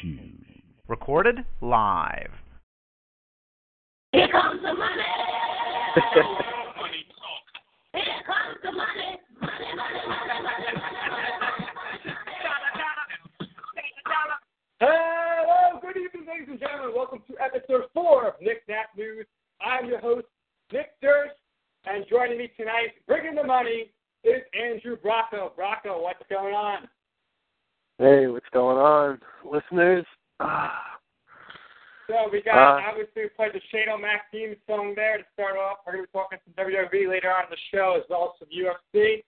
shoes. Recorded live. Here comes the money. money talk. Here comes the money. Money, money, money, money, money. Hello, good evening, ladies and gentlemen. Welcome to episode four of Nick Knack News. I'm your host, Nick Durst, and joining me tonight, bringing the money, is Andrew Bracco. Bracco, what's going on? Hey, what's going on, listeners? Ah, So we got Uh, obviously we played the Shane O'Mac theme song there to start off. We're going to be talking some WWE later on in the show as well as some UFC,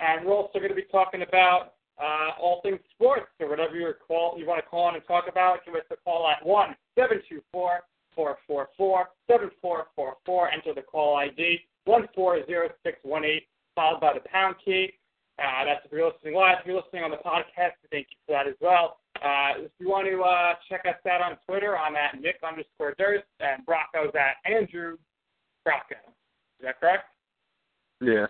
and we're also going to be talking about uh, all things sports or whatever you call you want to call in and talk about. Give us a call at one seven two four four four four seven four four four. Enter the call ID one four zero six one eight followed by the pound key. Uh, that's if you're listening live. If you're listening on the podcast, thank you for that as well. Uh, if you want to uh, check us out on Twitter, I'm at Nick underscore Durst, and Brocco's at Andrew Brocco. Is that correct? yeah.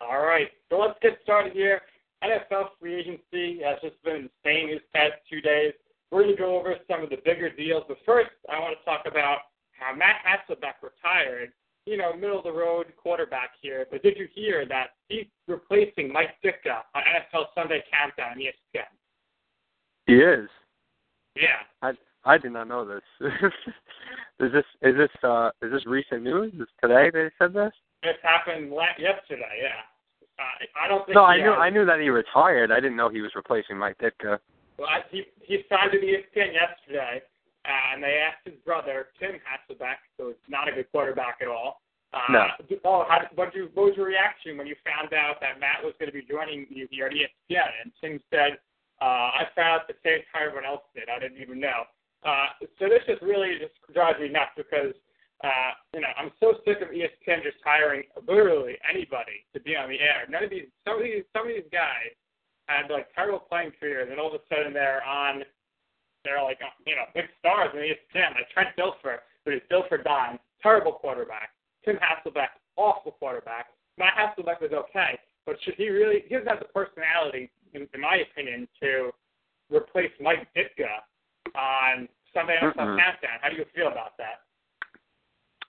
All right. So let's get started here. NFL free agency has just been insane these past two days. We're going to go over some of the bigger deals. But first, I want to talk about how Matt Hasselbeck retired. You know, middle of the road quarterback here. But did you hear that he's replacing Mike Ditka on NFL Sunday Countdown on ESPN? He is. Yeah. I I did not know this. is this is this uh is this recent news? Is today they said this? This happened la- yesterday, yeah. Uh, I don't think No, I knew has- I knew that he retired. I didn't know he was replacing Mike Ditka. Well, I, he he signed to ESPN yesterday, and they asked his brother Tim Hasselbeck, who is not a good quarterback at all. Uh, No. Oh, how, what, you, what was your reaction when you found out that Matt was going to be joining you here at ESPN? And Tim said, uh, "I found out the same time everyone else did. I didn't even know." Uh, so this just really just drives me nuts because uh, you know I'm so sick of ESPN just hiring literally anybody to be on the air. None of these, some of these, some of these guys had like terrible playing careers, and all of a sudden they're on, they're like uh, you know big stars in the ESPN, like Trent Dilfer, who is Dilfer Don, terrible quarterback. Tim Hasselbeck, awful quarterback. Matt Hasselbeck was okay, but should he really? He doesn't have the personality, in, in my opinion, to replace Mike Ditka on Sunday Night Mm-mm. Countdown. How do you feel about that?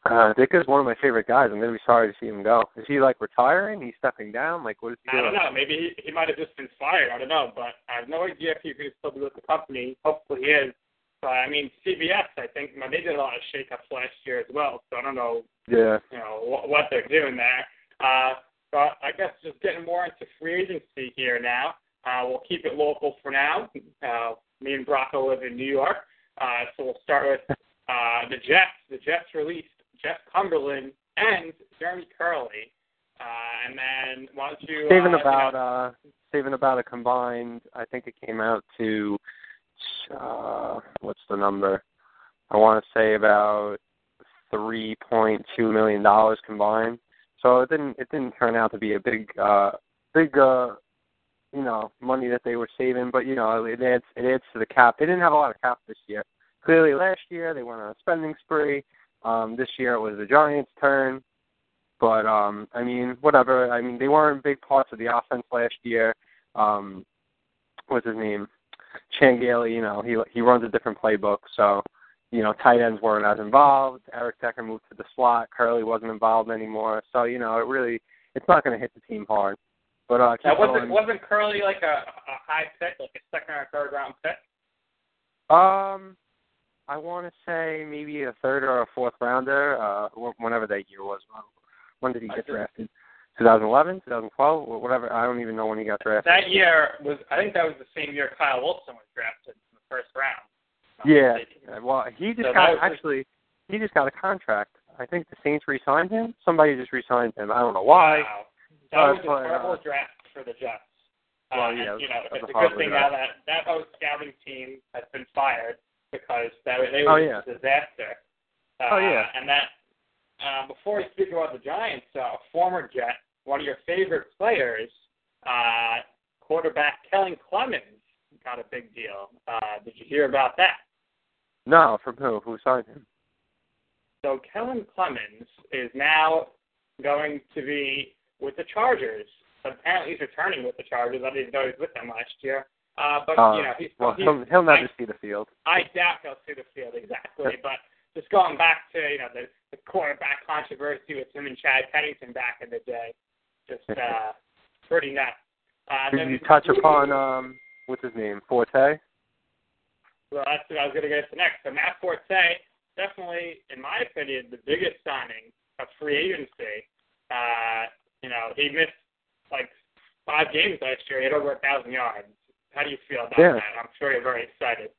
Uh Ditka's one of my favorite guys. I'm gonna be sorry to see him go. Is he like retiring? He's stepping down? Like what is he doing? I don't know. Maybe he, he might have just been fired. I don't know, but I have no idea if he could still be with the company. Hopefully he is. But I mean, CBS, I think you know, they did a lot of shakeups last year as well. So I don't know, Yeah. you know, what, what they're doing there. Uh, but I guess just getting more into free agency here now. Uh, we'll keep it local for now. Uh, me and Brocco live in New York, uh, so we'll start with uh, the Jets. The Jets released Jeff Cumberland and Jeremy Kerley. Uh, and then why don't you saving uh, about uh saving about a combined I think it came out to uh what's the number? I wanna say about three point two million dollars combined. So it didn't it didn't turn out to be a big uh big uh you know, money that they were saving, but you know, it adds it adds to the cap. They didn't have a lot of cap this year. Clearly last year they went on a spending spree. Um this year it was the Giants' turn. But um I mean, whatever. I mean they weren't big parts of the offense last year. Um what's his name? Chan Gailey, you know, he he runs a different playbook, so you know, tight ends weren't as involved. Eric Decker moved to the slot. Kerley wasn't involved anymore. So, you know, it really it's not gonna hit the team hard. But uh Now, wasn't going. wasn't Kerley like a, a high pick, like a second or third round pick? Um, I want to say maybe a third or a fourth rounder. Uh, wh- whenever that year was. When did he get drafted? 2011, 2012, whatever. I don't even know when he got drafted. That year was, I think that was the same year Kyle Wilson was drafted in the first round. Yeah. mistaken. Uh, Well, he just So got actually. He just got a contract. I think the Saints re-signed him. Somebody just re-signed him. I don't know why. Wow. That Uh, was a but, terrible uh, draft for the Jets. Well, uh, yeah, and, you know, it's a good thing horrible now that that whole scouting team has been fired because that they Oh, were yeah. a disaster. Uh, Oh, yeah. And that uh, before we speak about the Giants, uh, a former Jet, one of your favorite players, uh, quarterback Kellen Clemens got a big deal. Uh, did you hear about that? No, from who? Who signed him? So Kellen Clemens is now going to be with the Chargers. Apparently he's returning with the Chargers. I didn't know he was with them last year. Uh, but Uh, you know, he's, well, he'll he'll never I, see the field. I doubt he'll see the field exactly. but just going back to you know the, the quarterback controversy with him and Chad Pennington back in the day, just uh, pretty nuts. Uh, Did you touch upon um what's his name Forte? Well, that's what I was going to get to next. So Matt Forte, definitely, in my opinion, the biggest signing of free agency. Uh, you know, he missed like five games last year. He had over a thousand yards. How do you feel about Yeah. that? I'm sure you're very excited.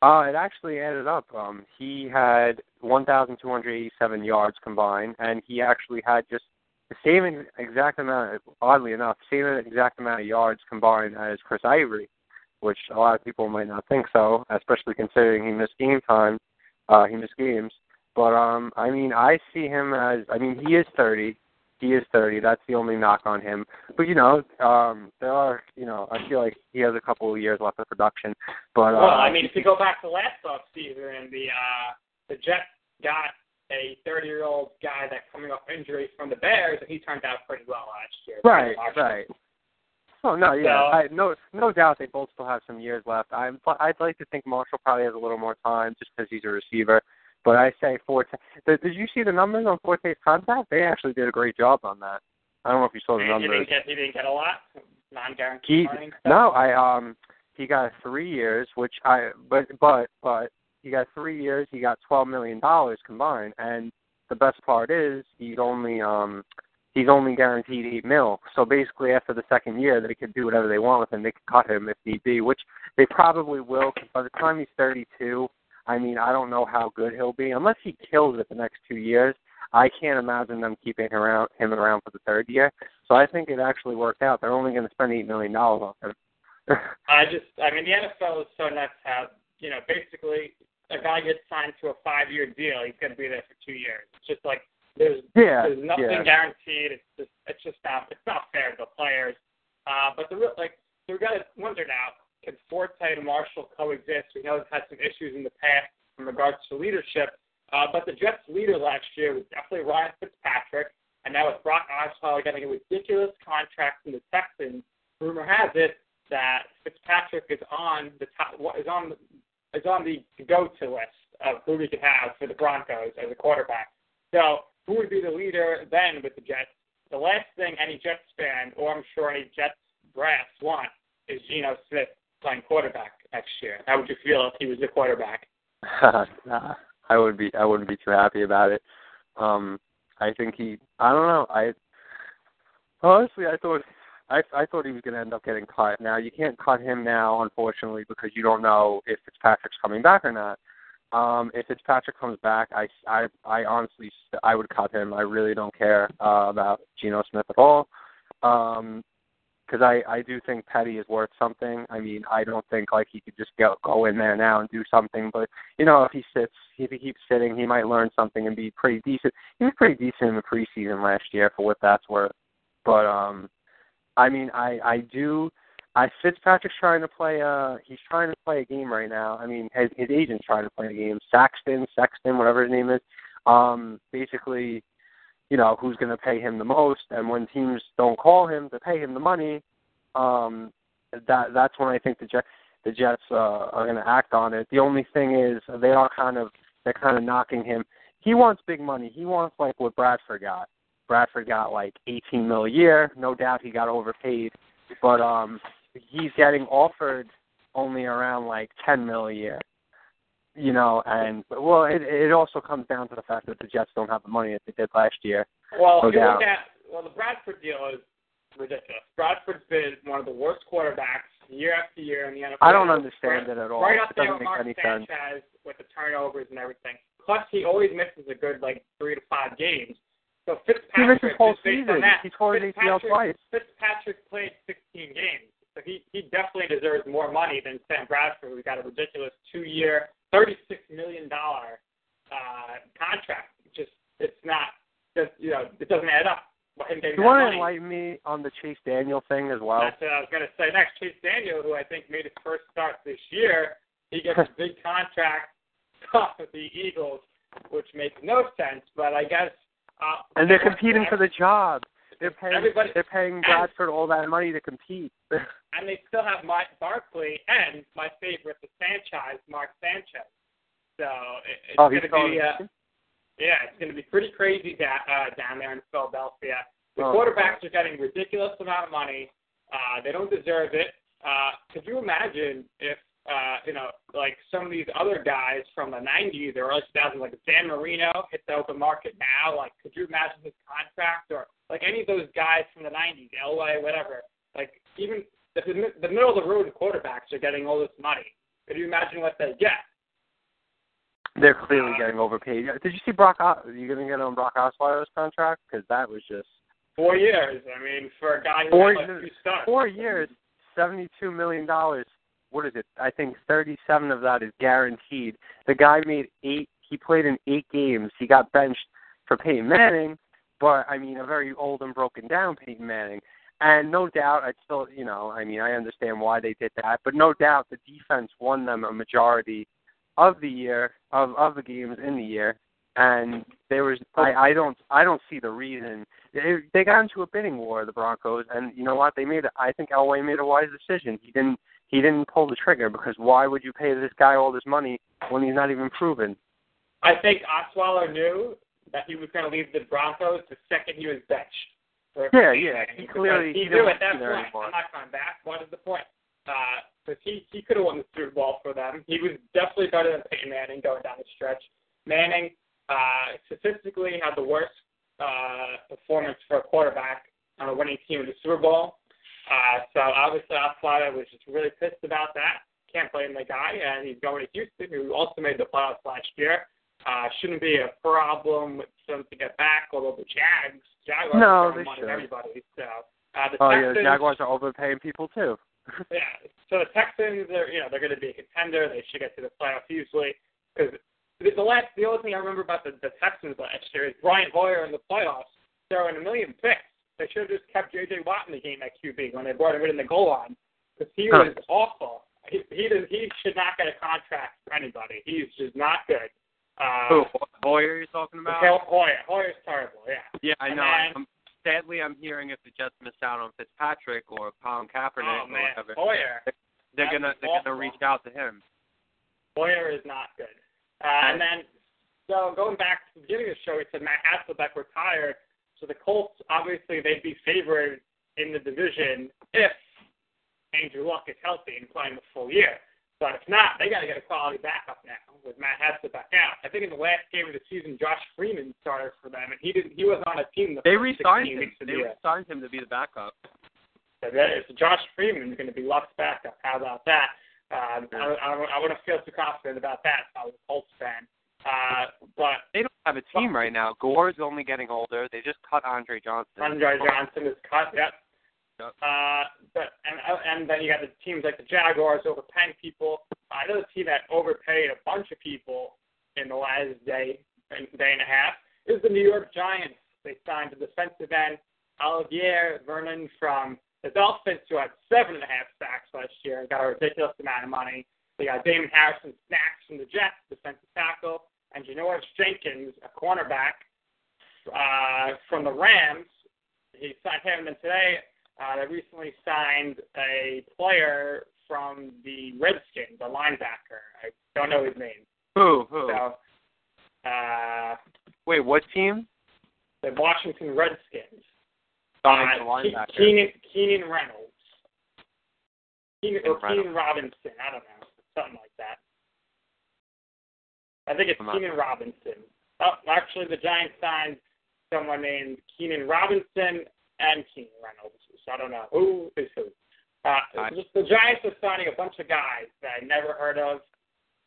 Uh, it actually added up. Um, he had 1,287 yards combined, and he actually had just the same exact amount, oddly enough, same exact amount of yards combined as Chris Ivory, which a lot of people might not think so, especially considering he missed game time. Uh, he missed games. But, um, I mean, I see him as, I mean, he is 30. He is 30. That's the only knock on him. But, you know, um, there are, you know, I feel like he has a couple of years left of production. But, uh, Well, I mean, if you go back to last off season, the uh, the Jets got a 30 year old guy that coming off injury from the Bears, and he turned out pretty well last year. Right, right. Oh no, yeah, So- I, no, no doubt they both still have some years left. I'm, I'd like to think Marshall probably has a little more time just because he's a receiver. But I say Forte. Did, did you see the numbers on Forte's contract? They actually did a great job on that. I don't know if you saw the He numbers. didn't get he didn't get a lot, non guaranteed He money. and stuff? no, I um he got three years, which I but but but he got three years. He got twelve million dollars combined, and the best part is he's only um he's only guaranteed eight mil. So basically, after the second year, they could do whatever they want with him. They could cut him if need be, which they probably will. Cause by the time he's thirty-two, I mean, I don't know how good he'll be unless he kills it the next two years. I can't imagine them keeping him around him around for the third year. So I think it actually worked out. They're only going to spend eight million dollars on him. I just, I mean, the NFL is so nuts how, you know, basically a guy gets signed to a five year deal, he's going to be there for two years. It's just like there's yeah, there's nothing yeah. guaranteed. It's just it's just not it's not fair to the players. Uh, but the real like so we got to wonder now can Forte and Marshall coexist? We know they've had some issues in the past in regards to leadership. Uh, but the Jets' leader last year was definitely Ryan Fitzpatrick, and now with Brock Osweiler getting a ridiculous contract from the Texans, rumor has it that Fitzpatrick is on the top is on is on the go-to list of who we could have for the Broncos as a quarterback. So who would be the leader then with the Jets? The last thing any Jets fan, or I'm sure any Jets brass want, is Geno Smith playing quarterback next year. How would you feel if he was the quarterback? nah, I would be I wouldn't be too happy about it. Um I think he I don't know. I honestly I thought I I thought he was gonna end up getting cut. Now you can't cut him now, unfortunately, because you don't know if Fitzpatrick's coming back or not. Um, if Fitzpatrick comes back, I, I, I honestly, I would cut him. I really don't care uh, about Geno Smith at all. Um, because I I do think Petty is worth something. I mean, I don't think like he could just go go in there now and do something. But you know, if he sits, if he keeps sitting, he might learn something and be pretty decent. He was pretty decent in the preseason last year for what that's worth. But um, I mean, I I do. I Fitzpatrick's trying to play. Uh, he's trying to play a game right now. I mean, his, his agent's trying to play a game. Saxton, Sexton, whatever his name is. Um, basically, you know, who's going to pay him the most, and when teams don't call him to pay him the money, um, that that's when I think the Jets the Jets uh, are going to act on it. The only thing is they are kind of they're kind of knocking him. He wants big money. He wants like what Bradford got. Bradford got like 18 mil a year. No doubt he got overpaid, but um, he's getting offered only around like 10 mil a year you know, and well, it it also comes down to the fact that the Jets don't have the money that they did last year. Well, No if you look doubt. at well, the Bradford deal is ridiculous. Bradford's been one of the worst quarterbacks year after year in the NFL. I don't understand right, it at all. Right up it there doesn't with make Mark any sense. Sanchez with the turnovers and everything. Plus, he always misses a good like three to five games. So He Fitzpatrick, missed his whole season. on that, He tore his ACL twice. Fitzpatrick played 16 games, so he he definitely deserves more money than Sam Bradford, who got a ridiculous two-year, 36 million dollar uh, contract. Just it's not, just you know, it doesn't add up. Getting You want to enlighten me on the Chase Daniel thing as well? That's what I was going to say next. Chase Daniel, who I think made his first start this year, he gets a big contract off of the Eagles, which makes no sense. But I guess. Uh, And they're competing for the job. They're paying Everybody- they're paying Bradford all that money to compete. and they still have Mike Barkley and my favorite, the franchise, Mark Sanchez. So it, it's oh, going to be, uh, yeah, it's going to be pretty crazy da- uh, down there in Philadelphia. The Oh, quarterbacks are getting ridiculous amount of money. Uh, they don't deserve it. Uh, could you imagine if uh, you know, like some of these other guys from the '90s or early 2000s, like Dan Marino, hit the open market now? Like, could you imagine his contract or like any of those guys from the '90s, Elway, whatever? Like, even the, the middle of the road quarterbacks are getting all this money. Could you imagine what they get? They're clearly getting overpaid. Did you see Brock? You going to get on Brock Osweiler's contract? Because that was just Four years. I mean, for a guy who Four had like two four years, seventy-two million dollars. What is it? I think thirty-seven of that is guaranteed. The guy made eight. He played in eight games. He got benched for Peyton Manning, but I mean, a very old and broken down Peyton Manning. And no doubt, I still, you know, I mean, I understand why they did that, but no doubt the defense won them a majority of the year of of the games in the year. And there was, I, I don't, I don't see the reason they, they got into a bidding war, the Broncos, and you know what? They made. I think Elway made a wise decision. He didn't. He didn't pull the trigger because why would you pay this guy all this money when he's not even proven? I think Osweiler knew that he was going to leave the Broncos the second he was benched. Yeah, yeah, he clearly- he knew at that want to be there point. anymore. I'm not coming back. What is the point? Because he he could have won the Super Bowl for them. He was definitely better than Peyton Manning going down the stretch. Manning uh, statistically had the worst uh, performance for a quarterback on a winning team in the Super Bowl. Uh, so obviously Osweiler was just really pissed about that. Can't blame the guy, and he's going to Houston, who also made the playoffs last year. Uh, shouldn't be a problem for them to get back, although the Jags, Jaguars No, are money should. everybody. So uh, the Oh yeah, the Jaguars are overpaying people too. yeah. So the Texans are, you know, they're going to be a contender. They should get to the playoffs usually because the, the last, the only thing I remember about the, the Texans last year is Brian Hoyer in the playoffs throwing a million picks. They should have just kept J.J. Watt in the game at QB when they brought him in the goal line because he Huh. was awful. He he, does, he should not get a contract for anybody. He's just not good. Uh, Who? Hoyer, you're talking about? Ho- Hoyer. Hoyer's terrible. Yeah. Yeah, I And know. then- I'm, sadly, I'm hearing if the Jets miss out on Fitzpatrick or Colin Kaepernick Oh or man, whatever, Hoyer. they're that's gonna they're awful. gonna reach out to him. Hoyer is not good. Uh, and then, so going back to the beginning of the show, we said Matt Hasselbeck retired. So the Colts, obviously, they'd be favored in the division if Andrew Luck is healthy and playing the full year. But if not, they got to get a quality backup now with Matt Hasselbeck out. I think in the last game of the season, Josh Freeman started for them, and he didn't. He was on a team the They first re-signed him. They the re-signed him to be the backup. So that is, Josh Freeman is going to be Luck's backup. How about that? Um, I, I, I wouldn't feel too confident about that if I was a Colts fan. Uh, but They don't have a team right now. Gore's only getting older. They just cut Andre Johnson. Andre Johnson is cut. Yep. Yep. Uh, but and and then you got the teams like the Jaguars overpaying people. I know the team that overpaid a bunch of people in the last day and day and a half is the New York Giants. They signed a defensive end Olivier Vernon from the Dolphins, who had seven and a half sacks last year, and got a ridiculous amount of money. They got Damon Harrison snacks from the Jets, defensive tackle, Janoris Jenkins, a cornerback uh, from the Rams. He signed him, and today uh, they recently signed a player from the Redskins, a linebacker. I don't know his name. Who? Who? So, uh, Wait, what team? the Washington Redskins. Uh, Ke- linebacker. Keenan, Keenan Reynolds. Keenan, or Keenan Robinson. I don't know. Something like that. I think it's Keenan Robinson. Oh, actually, the Giants signed someone named Keenan Robinson and Keenan Reynolds. So I don't know who is who. Uh, Right. just the Giants are signing a bunch of guys that I never heard of.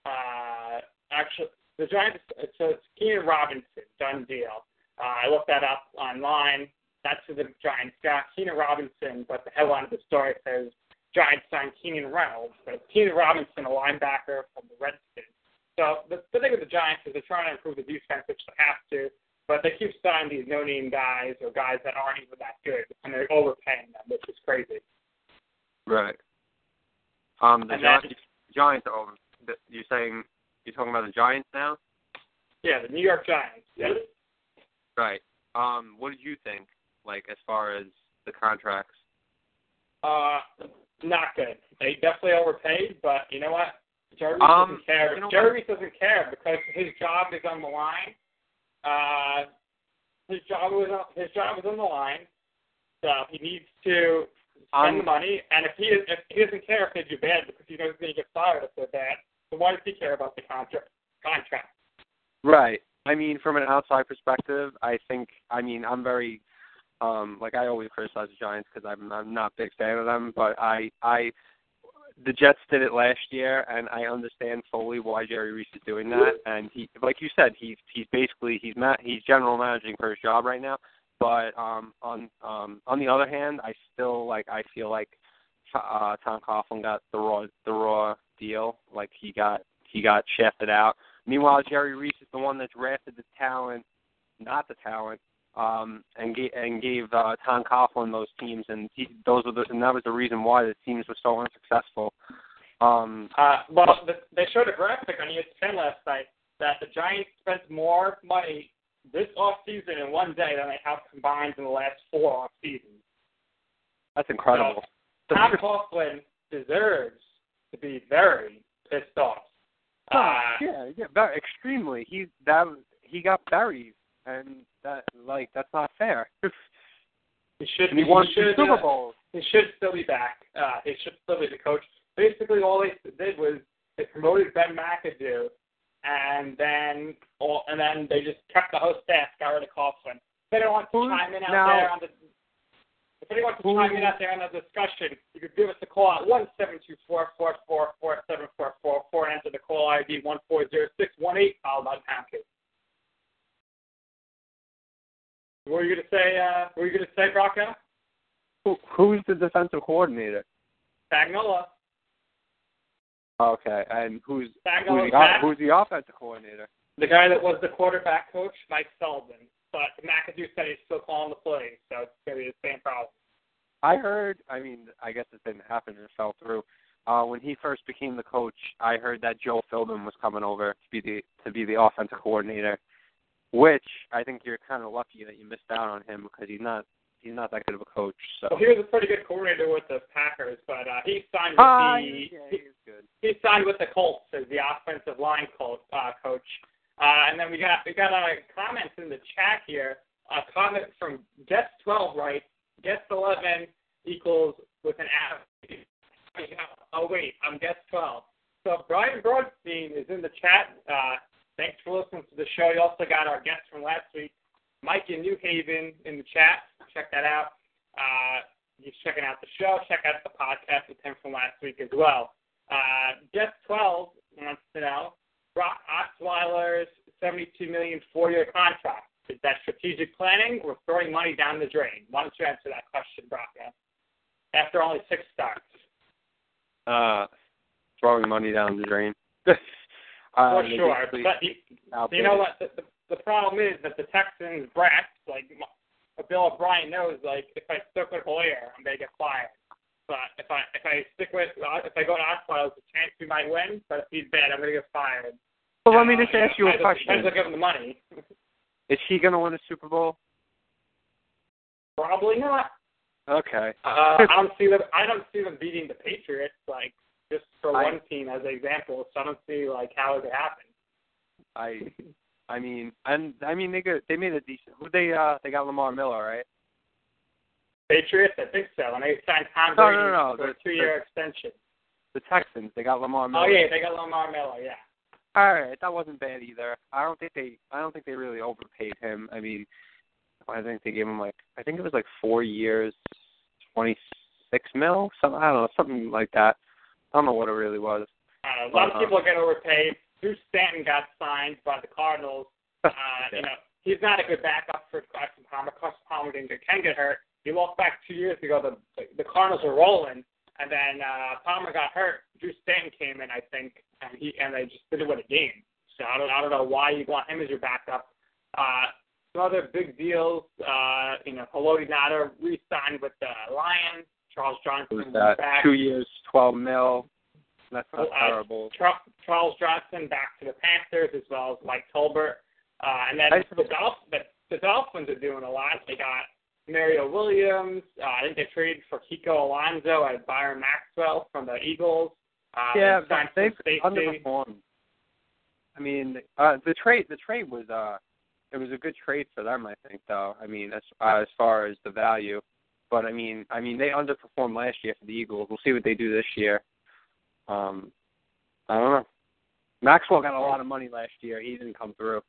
Uh, actually, the Giants. So it's Keenan Robinson, done deal. Uh, I looked that up online. That's who the Giants got, Keenan Robinson. But the headline of the story says Giants signed Keenan Reynolds, but Keenan Robinson, a linebacker from the Redskins. So the, the thing with the Giants is they're trying to improve the defense, which they have to, but they keep signing these no-name guys or guys that aren't even that good, and they're overpaying them, which is crazy. Right. Um, the And then- Giants, Giants are over. You're saying you're talking about the Giants now? Yeah, the New York Giants. Yeah. Right. Um, what did you think? like as far as the contracts? Uh, not good. They definitely overpaid, but you know what? Jerry Um, doesn't care. you know what? Doesn't care because his job is on the line. Uh, his job was on, his job is on the line, so he needs to spend Um, the money. And if he is, if he doesn't care if they do bad because he knows he's going to get fired if they're bad, then why does he care about the contract? Contract. Right. I mean, from an outside perspective, I think. I mean, I'm very, um, like I always criticize the Giants because I'm I'm not a big fan of them, but I I, the Jets did it last year, and I understand fully why Jerry Reese is doing that. And he, like you said, he's he's basically he's ma- he's general managing for his job right now. But um, on um, on the other hand, I still like I feel like uh, Tom Coughlin got the raw the raw deal. Like he got he got shafted out. Meanwhile, Jerry Reese is the one that drafted the talent, not the talent, um, and gave and gave uh, Tom Coughlin those teams, and he, those were the, and that was the reason why the teams were so unsuccessful. Um, Uh, well, the, they showed a graphic on ESPN last night that the Giants spent more money this off season in one day than they have combined in the last four off seasons. that's incredible. Tom Coughlin deserves to be very pissed off. Uh, yeah, yeah, very, extremely. He that he got buried, and that like that's not fair. It should. and he won two should, Super uh, Bowls. He should still be back. Uh, he should still be the coach. Basically, all they did was they promoted Ben McAdoo, and then all, and then they just kept the whole staff, got rid of Coughlin. If anyone wants to Who- chime in out now- there on the if anyone wants to chime in out there on the discussion, you could give us a call at one seven two four four four four seven four four four and enter the call ID one four zero six one eight followed by pound key. What were you gonna say? Uh, what were you gonna say, Rocco? Who, who's the defensive coordinator? Spagnuolo. Okay, and who's who's the, who's the offensive coordinator? The guy that was the quarterback coach, Mike Sullivan. But McAdoo said he's still calling the plays, so it's going to be the same problem. I heard. I mean, I guess it didn't happen and it fell through. Uh, when he first became the coach, I heard that Joe Philbin was coming over to be the to be the offensive coordinator, which I think you're kind of lucky that you missed out on him because he's not he's not that good of a coach. So. Well, he was a pretty good coordinator with the Packers, but uh, he signed with Ah, the yeah, he, he good. he signed with the Colts as the offensive line coach. Uh, coach. Uh, and then we got we got uh, comments in the chat here. A comment from Guest 12 right? Guest 11 equals with an average. Oh wait, I'm Guest 12. So Brian Broadstein is in the chat. Uh, thanks for listening to the show. You also got our guest from last week, Mike in New Haven, in the chat. Check that out. Uh, he's checking out the show. Check out the podcast with him from last week as well. Uh, Guest 12 wants to know Brock Osweiler's 72 million four-year contract. Is that strategic planning or throwing money down the drain? Why don't you answer that question, Brock? After only six starts. Uh, throwing money down the drain. uh, For sure. But you, you know what? The, the, the problem is that the Texans brass, like Bill O'Brien knows, like if I stick with Blair, I'm gonna get fired. But if I if I stick with uh, if I go to Osweiler, there's a chance we might win. But if he's bad, I'm gonna get fired. So let me just ask you a question. Depends on give him the money. Is he going to win a Super Bowl? Probably not. Okay. Uh, I don't see them. I don't see them beating the Patriots. Like just for I- one team as an example. So I don't see like how it could happen. I I mean and I mean they got they made a decent who they uh they got Lamar Miller, right? Patriots, I think so. And they signed Tom No, Brady no, no, for the- a two-year extension. The Texans, they got Lamar Miller. Oh yeah, they got Lamar Miller. Yeah. All right, that wasn't bad either. I don't think they I don't think they really overpaid him. I mean I think they gave him like I think it was like four years, twenty six mil, something I don't know, something like that. I don't know what it really was. Uh, a lot Uh-huh. of people are getting overpaid. Drew Stanton got signed by the Cardinals. Uh, Yeah. You know, he's not a good backup for Carson Palmer. Carson Palmer didn't can get hurt. You look back two years ago, the the Cardinals were rolling, and then uh, Palmer got hurt. Drew Stanton came in, I think, and he and they just didn't win a game. So I don't I don't know why you want him as your backup. Uh, some other big deals. Uh, you know, Haloti Ngata re-signed with the Lions. Charles Johnson back. Two years, twelve mil. That's not Uh, terrible. Char- Charles Johnson back to the Panthers as well as Mike Tolbert. Uh, and then I- the, Dolph- the, the Dolphins are doing a lot. They got Mario Williams. Uh, I think they traded for Kiko Alonso and Byron Maxwell from the Eagles. Uh, yeah, they've underperformed. I mean, uh, the trade the trade was uh, it was a good trade for them. I think, though. I mean, as uh, as far as the value, but I mean, I mean, they underperformed last year for the Eagles. We'll see what they do this year. Um, I don't know. Maxwell got a lot of money last year. He didn't come through.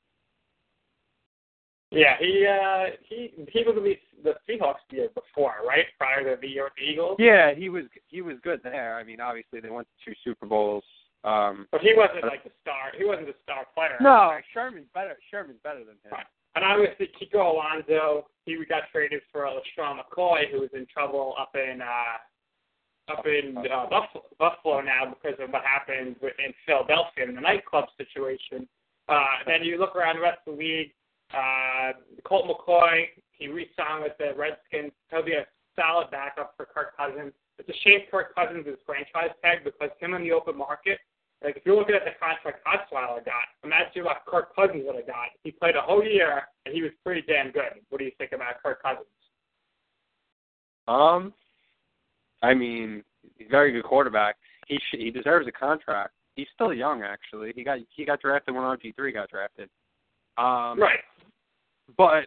Yeah, he uh he he was with the Seahawks the year before, right? Prior to the year with the Eagles. Yeah, he was he was good there. I mean, obviously they went to two Super Bowls. Um, But he wasn't like the star. He wasn't the star player. no, Sherman's better. Sherman's better than him. Right. And obviously Kiko Alonso, he got traded for LeSean McCoy, who was in trouble up in uh up in uh, Buffalo, Buffalo now because of what happened in Philadelphia in the nightclub situation. Uh, then you look around the rest of the league. Uh, Colt McCoy, he re-signed with the Redskins. He'll be a solid backup for Kirk Cousins. It's a shame Kirk Cousins is franchise tag because him in the open market. Like if you're looking at the contract Osweiler got, imagine what Kirk Cousins would have got. He played a whole year and he was pretty damn good. What do you think about Kirk Cousins? Um, I mean, he's a very good quarterback. He sh- he deserves a contract. He's still young, actually. He got he got drafted when RG three got drafted. Um, Right. But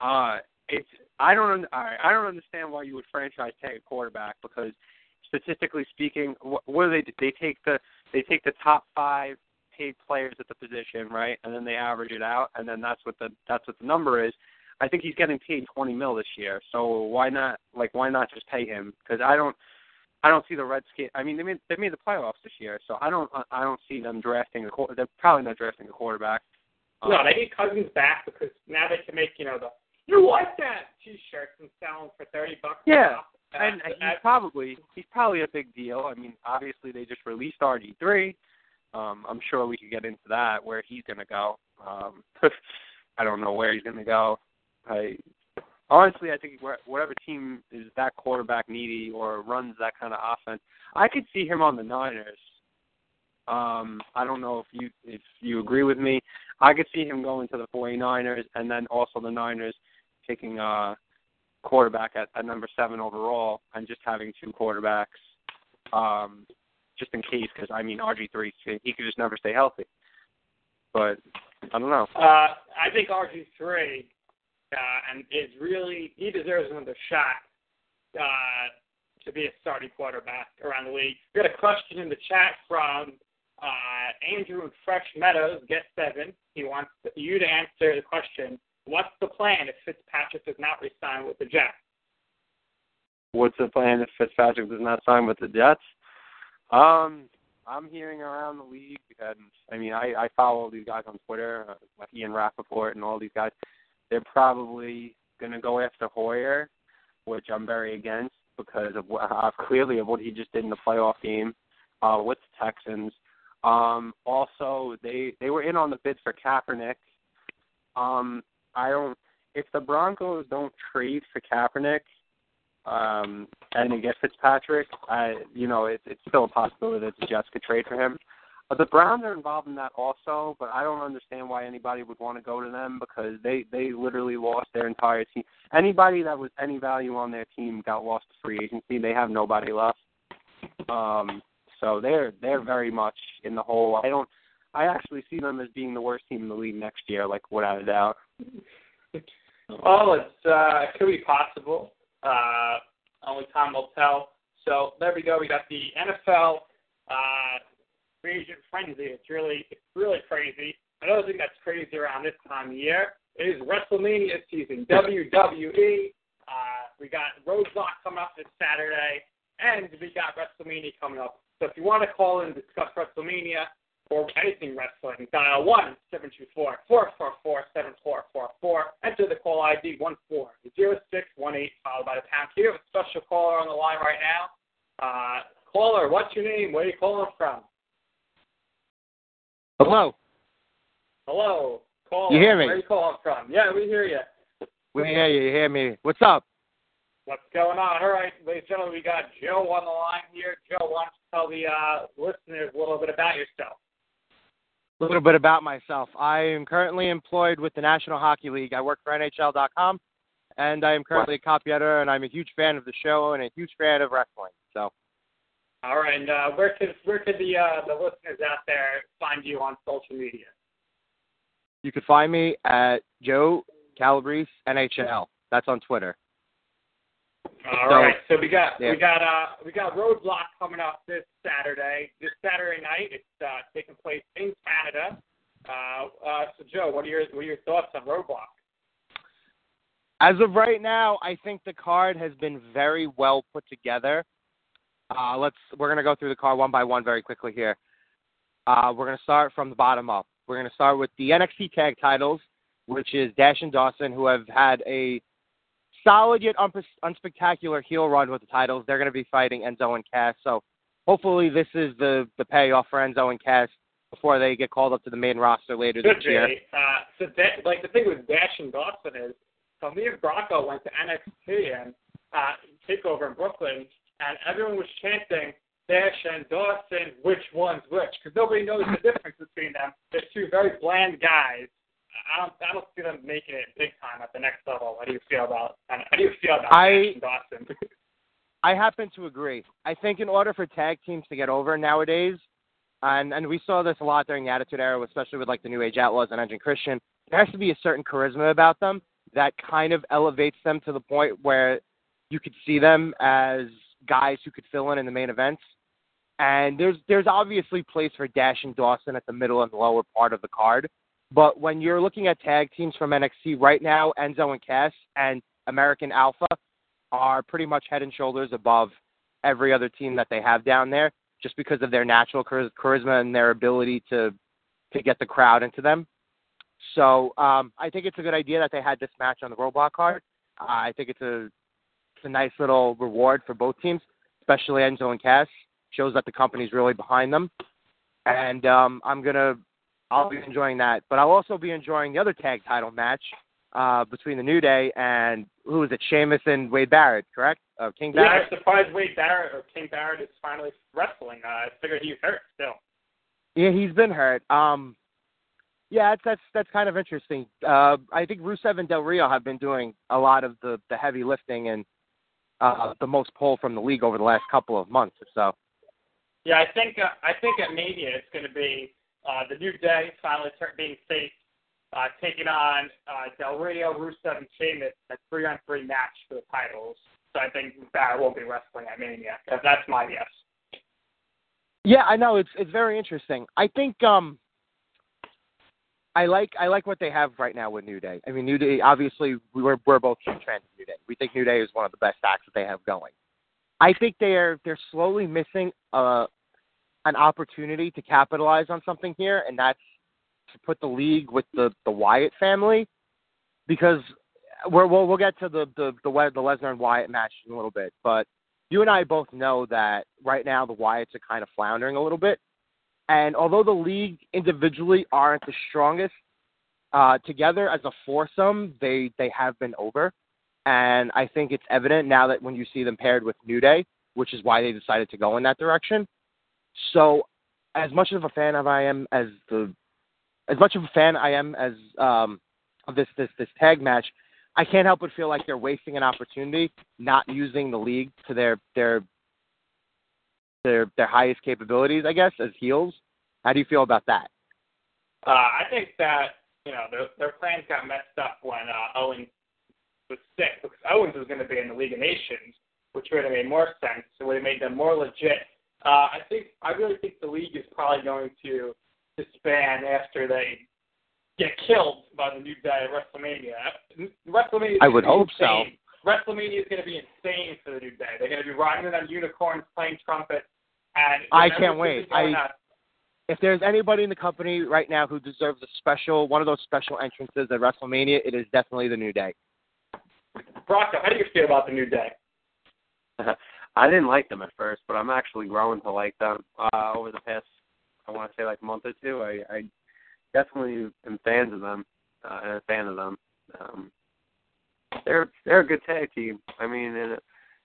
uh, it's I don't un- I I don't understand why you would franchise tag a quarterback because statistically speaking, what, what do they do? They take the they take the top five paid players at the position, right, and then they average it out, and then that's what the that's what the number is. I think he's getting paid twenty mil this year, so why not like why not just pay him? Because I don't. I don't see the Redskins. I mean, they made they made the playoffs this year, so I don't I don't see them drafting a. They're probably not drafting a quarterback. Um, No, they need Cousins back because now they can make you know the you like that T-shirts and sell them for thirty bucks. Yeah. And he's probably he's probably a big deal. I mean, obviously they just released RG three. Um, I'm sure we could get into that where he's gonna go. Um, I don't know where he's gonna go. I honestly I think whatever team is that quarterback needy or runs that kind of offense, I could see him on the Niners. Um, I don't know if you if you agree with me. I could see him going to the 49ers and then also the Niners taking a quarterback at, at number seven overall and just having two quarterbacks, um, just in case. Because I mean, RG three he could just never stay healthy. But I don't know. Uh, I think RG three, uh, and is really he deserves another shot uh, to be a starting quarterback around the league. We got a question in the chat from uh, Andrew Fresh Meadows, guest seven. He wants you to answer the question: What's the plan if Fitzpatrick does not resign with the Jets? What's the plan if Fitzpatrick does not sign with the Jets? Um, I'm hearing around the league, and I mean, I, I follow these guys on Twitter, uh, like Ian Rapoport and all these guys. They're probably going to go after Hoyer, which I'm very against because of what, uh, clearly of what he just did in the playoff game uh, with the Texans. Um, also, they they were in on the bid for Kaepernick. Um, I don't. If the Broncos don't trade for Kaepernick, um, and they get Fitzpatrick, I, you know, it, it's still a possibility that the Jets could trade for him. But the Browns are involved in that also, but I don't understand why anybody would want to go to them because they they literally lost their entire team. Anybody that was any value on their team got lost to free agency. They have nobody left. Um, so they're they're very much in the hole. I don't. I actually see them as being the worst team in the league next year, like without a doubt. Oh, it's uh, it could be possible. Uh, only time will tell. So there we go. We got the NFL uh, free agent frenzy. It's really it's really crazy. Another thing that's crazy around this time of year is WrestleMania season. WWE. Uh, we got Roadblock coming up this Saturday, and we got WrestleMania coming up. So if you want to call in and discuss WrestleMania or anything wrestling, dial one seven two four four four four seven four four four. Enter the call ID one four zero six one eight followed by the pound key. We have a special caller on the line right now. Uh, caller, what's your name? Where are you calling from? Hello. Hello, caller. You hear me? Where are you calling from? Yeah, we hear you. We hear you. You hear me? What's up? What's going on? All right, ladies and gentlemen, we got Joe on the line here. Joe, why don't you tell the uh, listeners a little bit about yourself? A little bit about myself. I am currently employed with the National Hockey League. I work for NHL.com. and I am currently a copy editor, and I'm a huge fan of the show and a huge fan of wrestling. So All right, and uh, where could where could the uh, the listeners out there find you on social media? you can find me at Joe Calabrese NHL. That's on Twitter. All So- right, so we got yeah. we got uh we got Roadblock coming up this Saturday. This Saturday night, it's uh, taking place in Canada. Uh, uh, so Joe, what are your what are your thoughts on Roadblock? As of right now, I think the card has been very well put together. Uh, let's we're gonna go through the card one by one very quickly here. Uh, we're gonna start from the bottom up. We're gonna start with the NXT Tag Titles, which is Dash and Dawson, who have had a solid yet unspectacular heel run with the titles. They're gonna be fighting Enzo and Cass. So hopefully this is the the payoff for Enzo and Cass before they get called up to the main roster later this year. Uh, so that, like the thing with Dash and Dawson is, so me and Bronco went to NXT and uh, Takeover in Brooklyn, and everyone was chanting Dash and Dawson, which one's which, because nobody knows the difference between them. They're two very bland guys. I don't, I don't see them making it big time at the next level. How do you feel about? How do you feel about I- Dash and Dawson? I happen to agree. I think in order for tag teams to get over nowadays, and and we saw this a lot during the Attitude Era, especially with like the New Age Outlaws and Edge and Christian, there has to be a certain charisma about them that kind of elevates them to the point where you could see them as guys who could fill in in the main events. And there's there's obviously place for Dash and Dawson at the middle and lower part of the card. But when you're looking at tag teams from NXT right now, Enzo and Cass and American Alpha are pretty much head and shoulders above every other team that they have down there, just because of their natural char- charisma and their ability to to get the crowd into them. So um, I think it's a good idea that they had this match on the Roadblock card. Uh, I think it's a it's a nice little reward for both teams, especially Enzo and Cass. Shows that the company's really behind them, and um, I'm gonna I'll be enjoying that. But I'll also be enjoying the other tag title match uh, between the New Day and who is it? Sheamus and Wade Barrett, correct? Uh, King yeah, Barrett. I'm surprised Wade Barrett or King Barrett is finally wrestling. Uh, I figured he was hurt still. Yeah, he's been hurt. Um, yeah, that's that's that's kind of interesting. Uh, I think Rusev and Del Rio have been doing a lot of the the heavy lifting and uh, the most pull from the league over the last couple of months or so. Yeah, I think uh, I think at Mania it's going to be uh, the New Day finally turn, being faced, uh, taking on uh, Del Rio, Rusev, and Sheamus in a three-on-three match for the titles. So I think Barrett won't be wrestling at Mania. That- That's my guess. Yeah, I know it's it's very interesting. I think um, I like I like what they have right now with New Day. I mean, New Day obviously we were we're both huge fans of New Day. We think New Day is one of the best acts that they have going. I think they're they're slowly missing uh, an opportunity to capitalize on something here, and that's to put the league with the the Wyatt family, because we're, we'll we'll get to the the the, the Lesnar and Wyatt match in a little bit, but you and I both know that right now the Wyatts are kind of floundering a little bit, and although the league individually aren't the strongest, uh, together as a foursome they they have been over. And I think it's evident now that when you see them paired with New Day, which is why they decided to go in that direction. So, as much of a fan of I am as the, as much of a fan I am as um, of this this this tag match, I can't help but feel like they're wasting an opportunity not using the league to their their their their highest capabilities, I guess, as heels. How do you feel about that? Uh, I think that you know their their plans got messed up when uh, Owens was sick because Owens was going to be in the League of Nations, which would have made more sense. It would have made them more legit. Uh, I think I really think the league is probably going to disband after they get killed by the New Day at WrestleMania. WrestleMania. I would be hope so. WrestleMania is going to be insane for the New Day. They're going to be riding on unicorns, playing trumpets, and I can't wait. I- nuts. If there's anybody in the company right now who deserves a special one of those special entrances at WrestleMania, it is definitely the New Day. Bronco, how do you feel about the New Day? I didn't like them at first, but I'm actually growing to like them uh, over the past, I want to say like month or two. I, I definitely am fans of them uh, and a fan of them. Um, they're they're a good tag team. I mean, in a,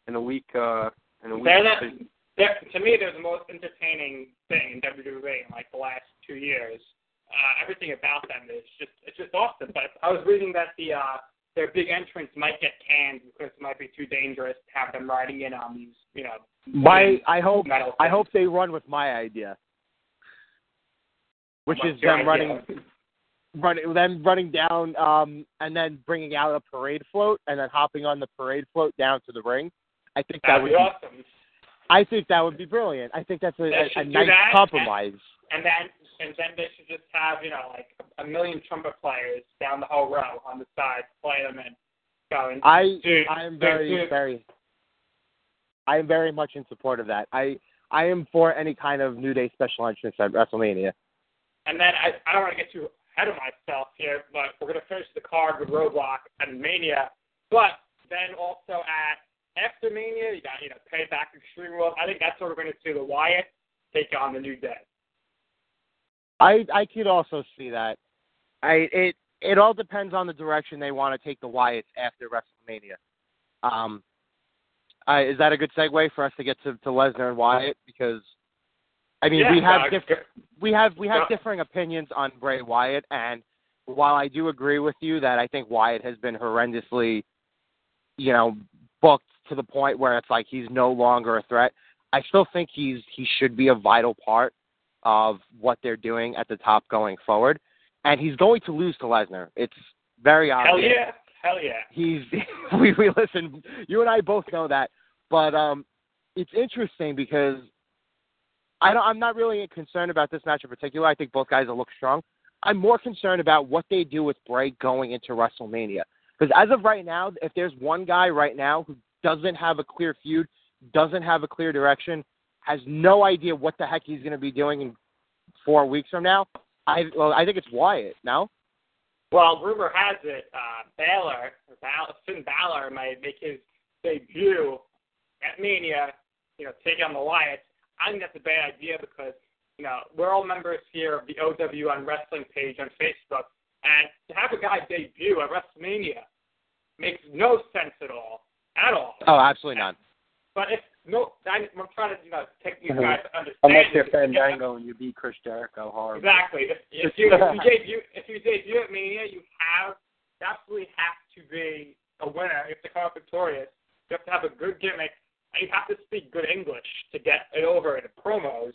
in a week, uh, in a week. They're the, they're, to me, they're the most entertaining thing in WWE in like the last two years. Uh, everything about them is just it's just awesome. But I was reading that the uh, their big entrance might get canned because it might be too dangerous to have them riding in on these, you know, My I hope. I hope they run with my idea, which What's is them idea? running running them running down um and then bringing out a parade float and then hopping on the parade float down to the ring. I think that That'd would be be, awesome. I think that would be brilliant. I think that's a, a, a nice that, compromise. And then and then they should just have, you know, like a million trumpet players down the whole row on the side, play them in. Going, I dude, I am very dude. very I am very much in support of that. I I am for any kind of New Day special entrance at WrestleMania. And then I, I don't want to get too ahead of myself here, but we're going to finish the card with Roadblock and Mania. But then also at after Mania, you got you know Payback Extreme Rules. I think that's what we're going to see the Wyatt take on the New Day. I I could also see that. I it it all depends on the direction they want to take the Wyatts after WrestleMania. Um, I, is that a good segue for us to get to, to Lesnar and Wyatt? Because I mean, yeah, we have uh, different we have we have Yeah. differing opinions on Bray Wyatt, and while I do agree with you that I think Wyatt has been horrendously, you know, booked to the point where it's like he's no longer a threat. I still think he's he should be a vital part of what they're doing at the top going forward, and he's going to lose to Lesnar. It's very obvious. Hell yeah, hell yeah. he's we we listen you and I both know that but um it's interesting because I don't I'm not really concerned about this match in particular I think both guys will look strong I'm more concerned about what they do with Bray going into WrestleMania because as of right now if there's one guy right now who doesn't have a clear feud doesn't have a clear direction has no idea what the heck he's going to be doing in 4 weeks from now I well I think it's Wyatt no Well, rumor has it uh, Balor, Bal- Finn Balor might make his debut at Mania. You know, take on the Wyatts. I think that's a bad idea because you know we're all members here of the OW on Wrestling page on Facebook, and to have a guy debut at WrestleMania makes no sense at all, at all. oh absolutely not But if no, I'm, I'm trying to you know take these Mhm. guys to understand. Unless you're it. Fandango and you beat Chris Jericho hard. Exactly. If, if you if you debut if you debut at Mania, you have you absolutely have to be a winner. You have to come out victorious. You have to have a good gimmick. And you have to speak good English to get it over in the promos.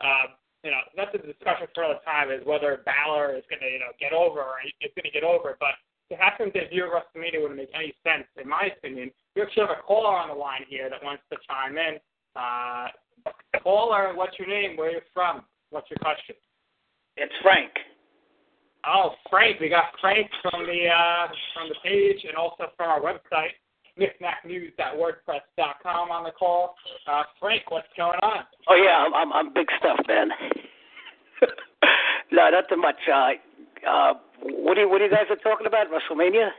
Uh, you know, that's a discussion for another time is whether Balor is going to you know get over or is going to get over. But to have him debut at WrestleMania wouldn't make any sense, in my opinion. We actually have a caller on the line here that wants to chime in. Uh, caller, what's your name? Where are you from? What's your question? It's Frank. Oh, Frank, we got Frank from the uh, from the page and also from our website, knickknacknews.wordpress.com on the call. Uh, Frank, what's going on? Oh yeah, I'm I'm, I'm big stuff, man. no, nothing much. Uh, uh, what do you, what are you guys are talking about? WrestleMania?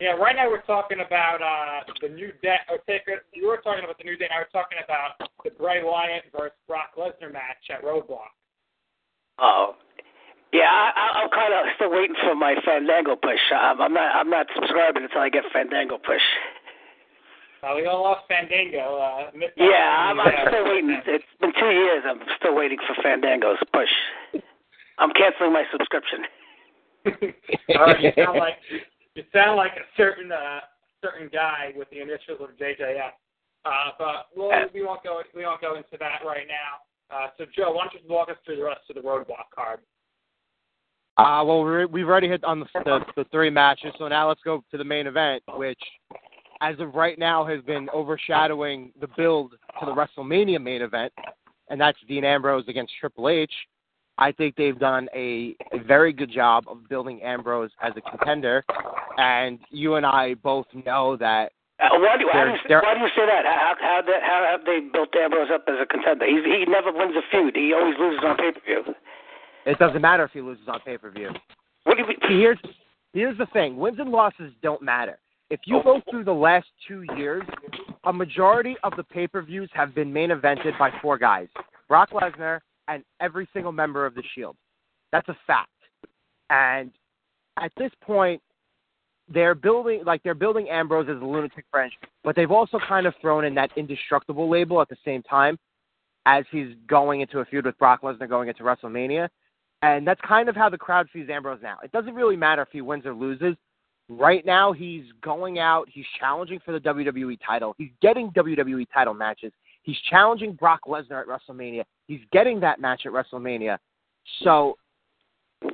Yeah, right now we're talking about uh, the new day. Or take it, you were talking about the new day. Now we're talking about the Bray Wyatt versus Brock Lesnar match at Roadblock. Oh, yeah. I, I, I'm kind of still waiting for my Fandango push. I'm, I'm not I'm not subscribing until I get Fandango push. Uh, we all lost Fandango. Uh, Yeah, I'm, I'm still waiting. It's been two years. I'm still waiting for Fandango's push. I'm canceling my subscription. All right, you sound like you sound like a certain uh, certain guy with the initials of JJF. Uh, but we'll, we won't go we won't go into that right now. Uh, so Joe, why don't you walk us through the rest of the roadblock card? Uh, well, we're, we've already hit on the, the the three matches, so now let's go to the main event, which, as of right now, has been overshadowing the build to the WrestleMania main event, and that's Dean Ambrose against Triple H. I think they've done a, a very good job of building Ambrose as a contender, and you and I both know that Uh, why, do, how do you, why do you say that? How how that, how have they built Ambrose up as a contender? He's, he never wins a feud. He always loses on pay per view. It doesn't matter if he loses on pay per view. What do you mean? See, here's here's the thing: wins and losses don't matter. If you go through the last two years, a majority of the pay per views have been main evented by four guys: Brock Lesnar and every single member of the Shield. That's a fact. And at this point, they're building like they're building Ambrose as a lunatic Fringe, but they've also kind of thrown in that indestructible label at the same time as he's going into a feud with Brock Lesnar going into WrestleMania. And that's kind of how the crowd sees Ambrose now. It doesn't really matter if he wins or loses. Right now, he's going out. He's challenging for the WWE title. He's getting WWE title matches. He's challenging Brock Lesnar at WrestleMania. He's getting that match at WrestleMania. So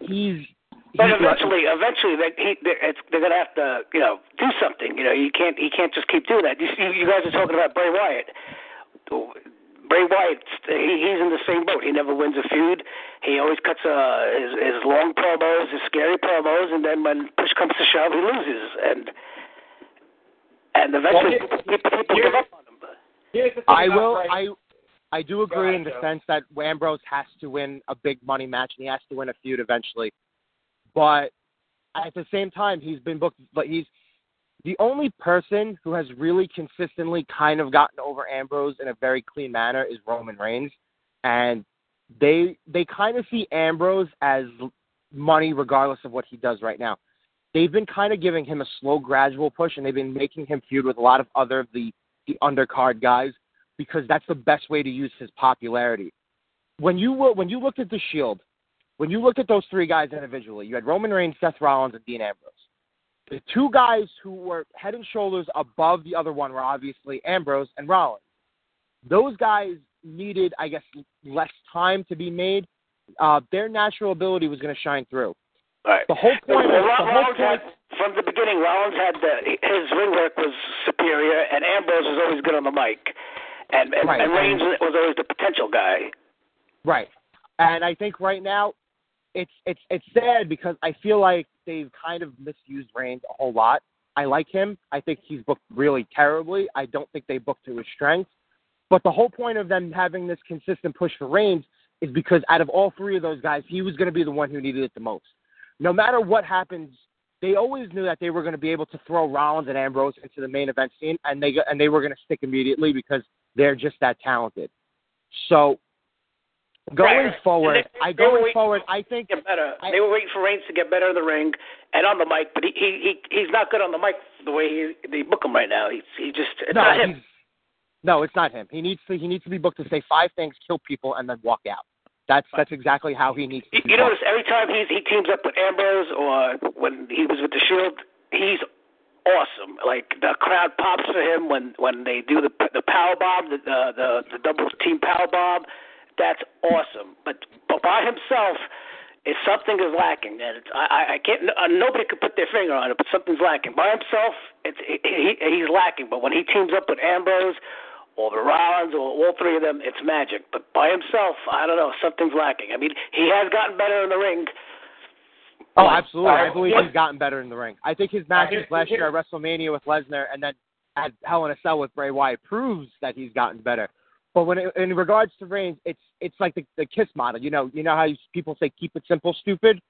he's. But he's- eventually, eventually, they, he, they're, it's, they're gonna have to, you know, do something. You know, you can't, he can't just keep doing that. You, you guys are talking about Bray Wyatt. Bray Wyatt, he, he's in the same boat. He never wins a feud. He always cuts uh, his, his long promos, his scary promos, and then when push comes to shove, he loses. And and eventually, Well, people, people give up on him. Here's I will. Bray- I I do agree ahead, in the Joe. sense that Ambrose has to win a big money match and he has to win a feud eventually. But at the same time, he's been booked. But he's the only person who has really consistently kind of gotten over Ambrose in a very clean manner is Roman Reigns, and they they kind of see Ambrose as money regardless of what he does right now. They've been kind of giving him a slow, gradual push, and they've been making him feud with a lot of other of the the undercard guys because that's the best way to use his popularity. When you when you looked at the Shield, when you looked at those three guys individually, you had Roman Reigns, Seth Rollins, and Dean Ambrose. The two guys who were head and shoulders above the other one were obviously Ambrose and Rollins. Those guys needed, I guess, less time to be made. Uh, their natural ability was going to shine through. Right. The whole point. Well, of, the whole had, from the beginning, Rollins had the, his ring work was superior, and Ambrose was always good on the mic, and and, Right, and Reigns was always the potential guy. Right. And I think right now it's it's it's sad because I feel like they've kind of misused Reigns a whole lot. I like him. I think he's booked really terribly. I don't think they booked to his strengths. But the whole point of them having this consistent push for Reigns is because out of all three of those guys, he was going to be the one who needed it the most. No matter what happens, they always knew that they were going to be able to throw Rollins and Ambrose into the main event scene, and they and they were going to stick immediately because they're just that talented. So going Right. forward, they- I going forward, I think Get better. I- they were waiting for Reigns to get better in the ring and on the mic, but he he, he he's not good on the mic the way he they book him right now. He's he just it's no, not him. no, it's not him. He needs to he needs to be booked to say five things, kill people, and then walk out. That's that's exactly how he needs to. You, be you notice every time he's he teams up with Ambrose or when he was with the Shield, he's awesome. Like the crowd pops for him when when they do the the power bomb, the the the, the double team power bomb. That's awesome. But but by himself, if something is lacking, and it's, I I- can't uh, nobody could put their finger on it, but something's lacking. By himself, it's he, he he's lacking. But when he teams up with Ambrose. Or the Rollins, or all three of them, it's magic. But by himself, I don't know, something's lacking. I mean, he has gotten better in the ring, Oh, absolutely. I believe he's gotten better in the ring. I think his matches last year at WrestleMania with Lesnar and then at Hell in a Cell with Bray Wyatt proves that he's gotten better. But when it, in regards to Reigns, it's it's like the, the Kiss model. You know, you know how you, people say keep it simple, stupid.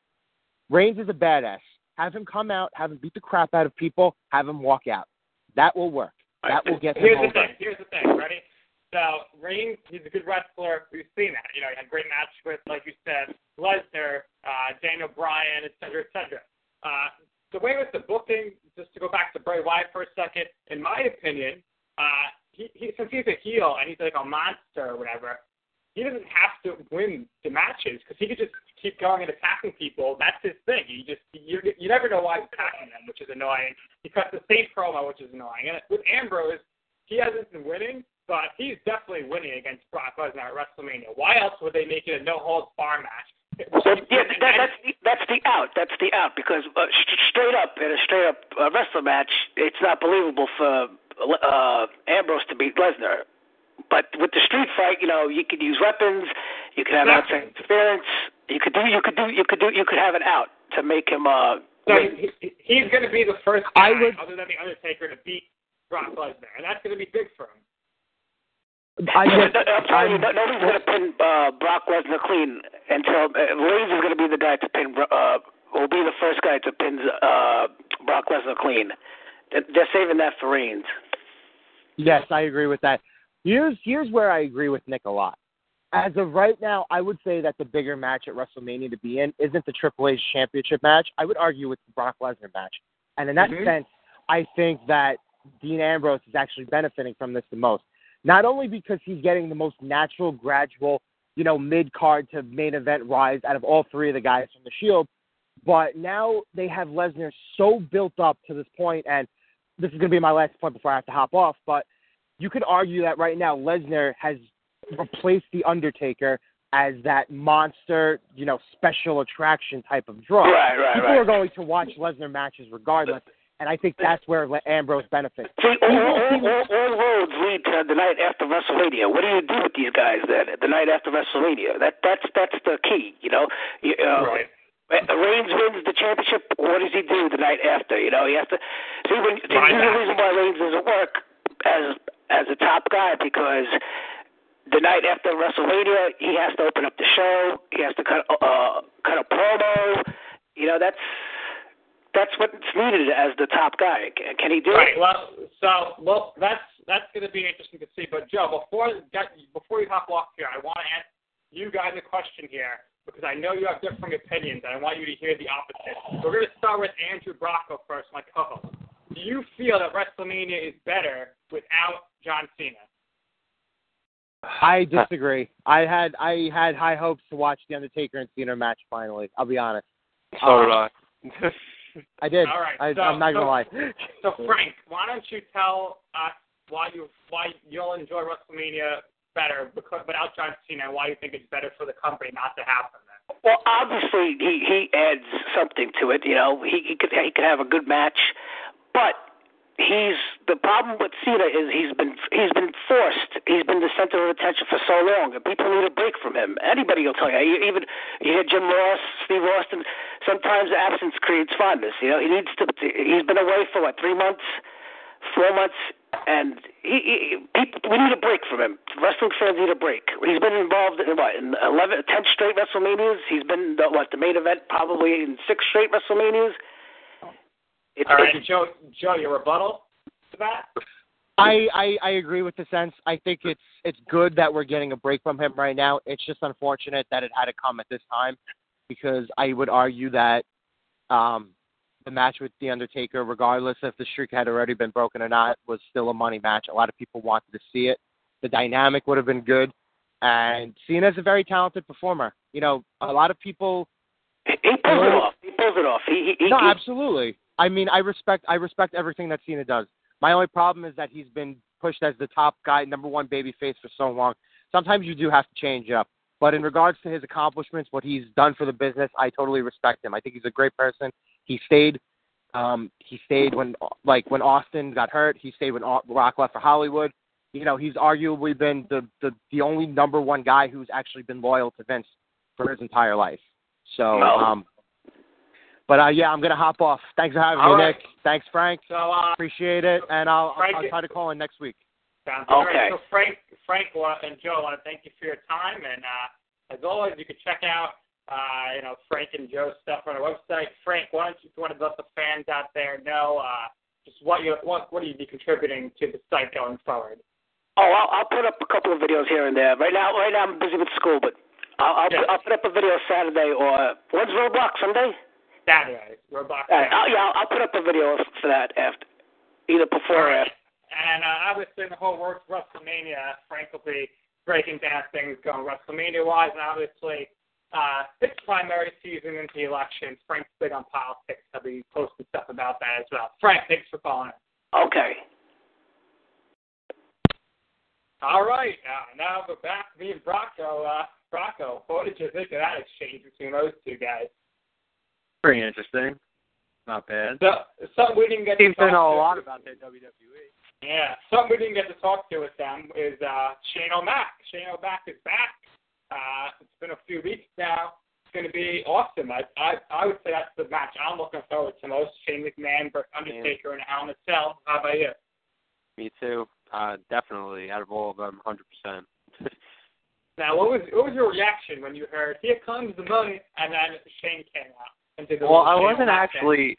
Reigns is a badass. Have him come out, have him beat the crap out of people, have him walk out. That will work. That will get him Here's the over. thing. Here's the thing. Ready? So Reigns, he's a good wrestler. We've seen that. You know, he had a great match with, like you said, Lesnar, uh, Daniel Bryan, et cetera, et cetera. Uh, the way with the booking, just to go back to Bray Wyatt for a second, in my opinion, uh, he, he since he's a heel and he's like a monster or whatever, he doesn't have to win the matches because he could just keep going and attacking people. That's his thing. You just you you never know why he's attacking them, which is annoying. He cuts the same promo, which is annoying. And with Ambrose, he hasn't been winning, but he's definitely winning against Brock Lesnar at WrestleMania. Why else would they make it a no holds bar match? So yeah, that, that's the, that's the out. That's the out because uh, st- straight up in a straight up uh, wrestling match, it's not believable for uh, Ambrose to beat Lesnar. But with the street fight, you know, you could use weapons, you could have Exactly. outside interference, you could do, you could do, you could do, you could have an out to make him. uh So he, he- he's going to be the first I would- other than the Undertaker, to beat Brock Lesnar, and that's going to be big for him. I Yeah, just, I'm telling you, I'm- nobody's going to pin uh, Brock Lesnar clean until uh, Reigns is going to be the guy to pin. Uh, will be the first guy to pin uh, Brock Lesnar clean. They're they're saving that for Reigns. Yes, I agree with that. Here's here's where I agree with Nick a lot. As of right now, I would say that the bigger match at WrestleMania to be in isn't the Triple H Championship match. I would argue with the Brock Lesnar match. And in that Mhm. sense, I think that Dean Ambrose is actually benefiting from this the most. Not only because he's getting the most natural, gradual, you know, mid card to main event rise out of all three of the guys from the Shield, But now they have Lesnar so built up to this point, and this is going to be my last point before I have to hop off. But you could argue that right now Lesnar has replaced the Undertaker as that monster, you know, special attraction type of draw. Right, right, People right. are going to watch Lesnar matches regardless, and I think that's where Le- Ambrose benefits. See, all, all, all, all roads lead to the night after WrestleMania. What do you do with these guys then? The night after WrestleMania. That that's that's the key. You know. You, uh, Right. Reigns wins the championship. What does he do the night after? You know, he has to see. When, the Right. the reason why Reigns doesn't work as as a top guy because the night after WrestleMania, he has to open up the show. He has to cut uh cut a promo. You know, that's that's what's needed as the top guy. Can, can he do Right. it? Well, so well, that's that's going to be interesting to see. But Joe, before that, before you hop off here, I want to ask you guys a question here because I know you have different opinions, and I want you to hear the opposite. We're going to start with Andrew Bracco first, my co-host. Do you feel that WrestleMania is better without John Cena? I disagree. I had I had high hopes to watch the Undertaker and Cena match finally. I'll be honest. So did um, I. I did. All right, I, so- I'm not gonna lie. So Frank, why don't you tell us why you why you'll enjoy WrestleMania better because without John Cena? Why do you think it's better for the company not to have him? Well, obviously he he adds something to it. You know, he he could he could have a good match, but he's the problem with Cena is he's been he's been forced. He's been the center of attention for so long, and people need a break from him. Anybody will tell you. Even you hear Jim Ross, Steve Austin. Sometimes absence creates fondness. You know, he needs to. He's been away for what three months, four months, and he, he people, we need a break from him. Wrestling fans need a break. He's been involved in what in 11, 10 straight WrestleManias. He's been the, what the main event probably in six straight WrestleManias. It's, All right, it's- Joe. Joe, your rebuttal to that? I, I I agree with the sense. I think it's it's good that we're getting a break from him right now. It's just unfortunate that it had to come at this time because I would argue that um the match with the Undertaker, regardless if the streak had already been broken or not, was still a money match. A lot of people wanted to see it. The dynamic would have been good, and Cena's a very talented performer. You know, a lot of people he pulls it off. He pulls it off. He, he, no, he- absolutely. I mean, I respect I respect everything that Cena does. My only problem is that he's been pushed as the top guy, number one baby face for so long. Sometimes you do have to change up. But in regards to his accomplishments, what he's done for the business, I totally respect him. I think he's a great person. He stayed. Um, he stayed when like when Austin got hurt. He stayed when Au- Rock left for Hollywood. You know, he's arguably been the the the only number one guy who's actually been loyal to Vince for his entire life. So, No. um, but uh, yeah, I'm gonna hop off. Thanks for having All me, right. Nick. Thanks, Frank. So, uh, Appreciate it, and I'll Frank- I'll try to call in next week. sounds good. All right, Okay. So Frank, Frank and Joe, I want to thank you for your time, and uh, as always, you can check out uh, you know Frank and Joe's stuff on our website. Frank, why don't you want to let the fans out there know uh, just what you what what do you be contributing to the site going forward? Oh, I'll, I'll put up a couple of videos here and there. Right now, right now I'm busy with school, but I'll I'll, put, I'll put up a video Saturday or when's Roadblock Sunday? Saturday, Roadblock. Uh, I'll, yeah, I'll, put up a video for that after, either before or after. And uh, obviously, in the whole works WrestleMania, Frank will be breaking down things going WrestleMania wise, and obviously, uh, this primary season into the elections, Frank's big on politics. He'll be posting stuff about that as well. Frank, thanks for calling. Okay. All right, uh, now we're back. Me and Bracco. Uh, Bracco, what did you think of that exchange between those two guys? Pretty interesting. Not bad. So, something we didn't get Seems to to talk know a lot about their WWE. Yeah, something we didn't get to talk to with them is uh, Shane O'Mac. Shane O'Mac is back. Uh, it's been a few weeks now. It's going to be awesome. I, I I would say that's the match I'm looking forward to most. Shane McMahon versus Undertaker and Hell in a Cell. How about you? Me too. Uh, definitely. Out of all of them, 100%. Now, what was what was your reaction when you heard "Here comes the money" and then Shane came out and did the well, I wasn't actually.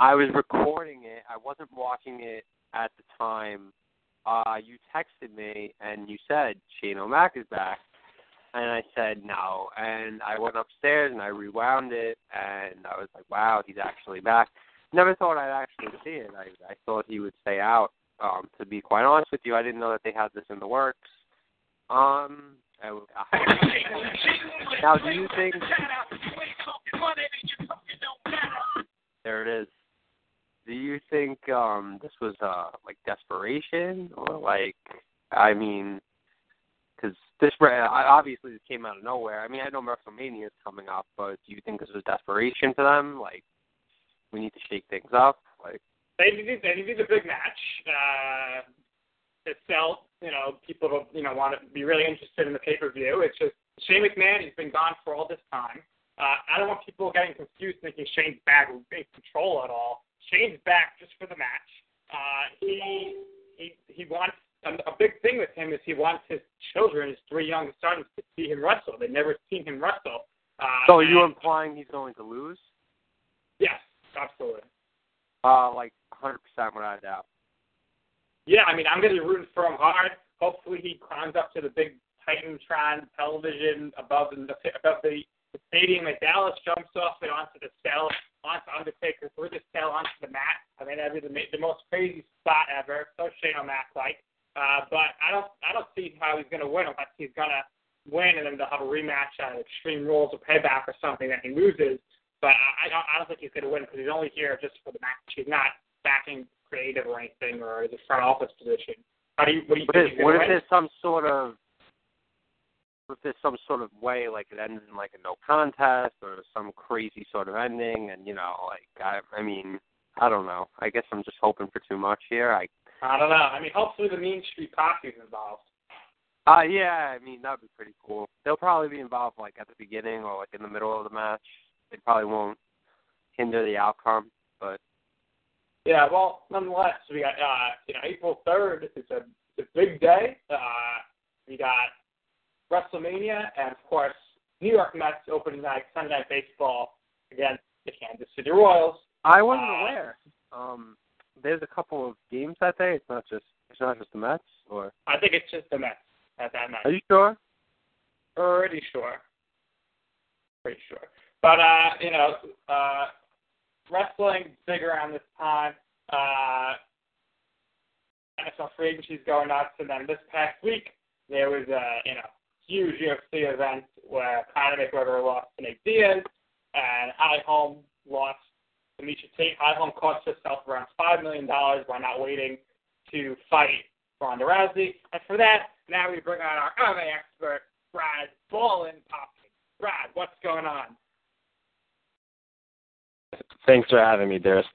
I was recording it. I wasn't watching it at the time. Uh, you texted me and you said Shane O'Mac is back, and I said no. And I went upstairs and I rewound it, and I was like, wow, he's actually back. Never thought I'd actually see it. I I thought he would stay out. Um, to be quite honest with you, I didn't know that they had this in the works. Um, I, I, now do you think? there it is. Do you think um this was uh like desperation or like I mean because this obviously this came out of nowhere. I mean I know WrestleMania is coming up, but do you think this was desperation for them? Like we need to shake things up. Like they need they need a big match uh, to sell. You know, people to you know want to be really interested in the pay per view. It's just Shane McMahon. He's been gone for all this time. Uh, I don't want people getting confused thinking Shane's back in control at all. Shane's back just for the match. Uh, he he he wants a, a big thing with him is he wants his children, his three young sons, to see him wrestle. They've never seen him wrestle. Uh, so are you implying he's going to lose? Yes, absolutely. Uh, like 100% without a doubt. Yeah, I mean, I'm going to be rooting for him hard. Hopefully, he climbs up to the big TitanTron television above the above the, the stadium at Dallas, jumps off it onto the cell, onto Undertaker through the cell onto the mat. I mean, that'd be the, the most crazy spot ever. So Shane O'Mac like. Uh, but I don't I don't see how he's going to win unless he's going to win and then they'll have a rematch at Extreme Rules or Payback or something that he loses. But I, I don't I don't think he's going to win because he's only here just for the match. He's not backing creative or anything or the front office position. How do you what do you what think? Is, what if there's some sort of if there's some sort of way like it ends in like a no contest or some crazy sort of ending and you know like I I mean I don't know. I guess I'm just hoping for too much here. I I don't know. I mean, hopefully the Mean Street Posse is involved. Uh yeah, I mean that'd be pretty cool. They'll probably be involved like at the beginning or like in the middle of the match. They probably won't hinder the outcome, but yeah, well, nonetheless, we got uh you know April third is a it's a big day. Uh we got WrestleMania and of course New York Mets opening night Sunday night baseball against the Kansas City Royals. I wasn't Uh, aware. Um there's a couple of games that day. It's not just it's not just the Mets or I think it's just the Mets at that night. Are you sure? Pretty sure. Pretty sure. But uh, you know, uh wrestling big around this time. Uh NFL free agency is going nuts and then this past week there was a you know huge UFC event where Conor McGregor lost to Nate Diaz and Holly Holm lost Miesha Tate. Holly Holm cost herself around five million dollars by not waiting to fight Ronda Rousey. And for that, now we bring on our MMA expert, Brad Ballin Poppy. Brad, what's going on? Thanks for having me, Durst.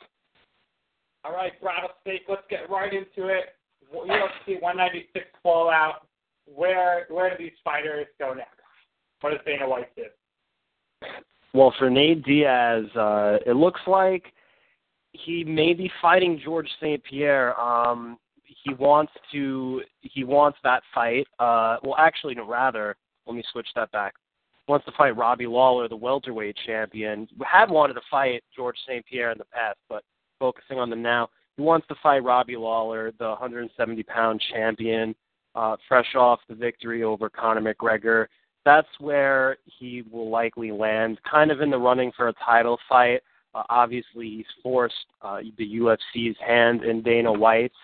All right, Rattlesnake, let's get right into it. UFC 196 Fallout. Where where do these fighters go next? What does Dana White do? Well, for Nate Diaz, uh, it looks like he may be fighting George St. Pierre. Um, he wants to he wants that fight. Uh, well, actually, no, rather, let me switch that back. He wants to fight Robbie Lawler, the welterweight champion. Had wanted to fight George St. Pierre in the past, but focusing on the now, he wants to fight Robbie Lawler, the 170 pound champion, uh, fresh off the victory over Conor McGregor. That's where he will likely land, kind of in the running for a title fight. Uh, obviously, he's forced uh, the UFC's hand in Dana White's.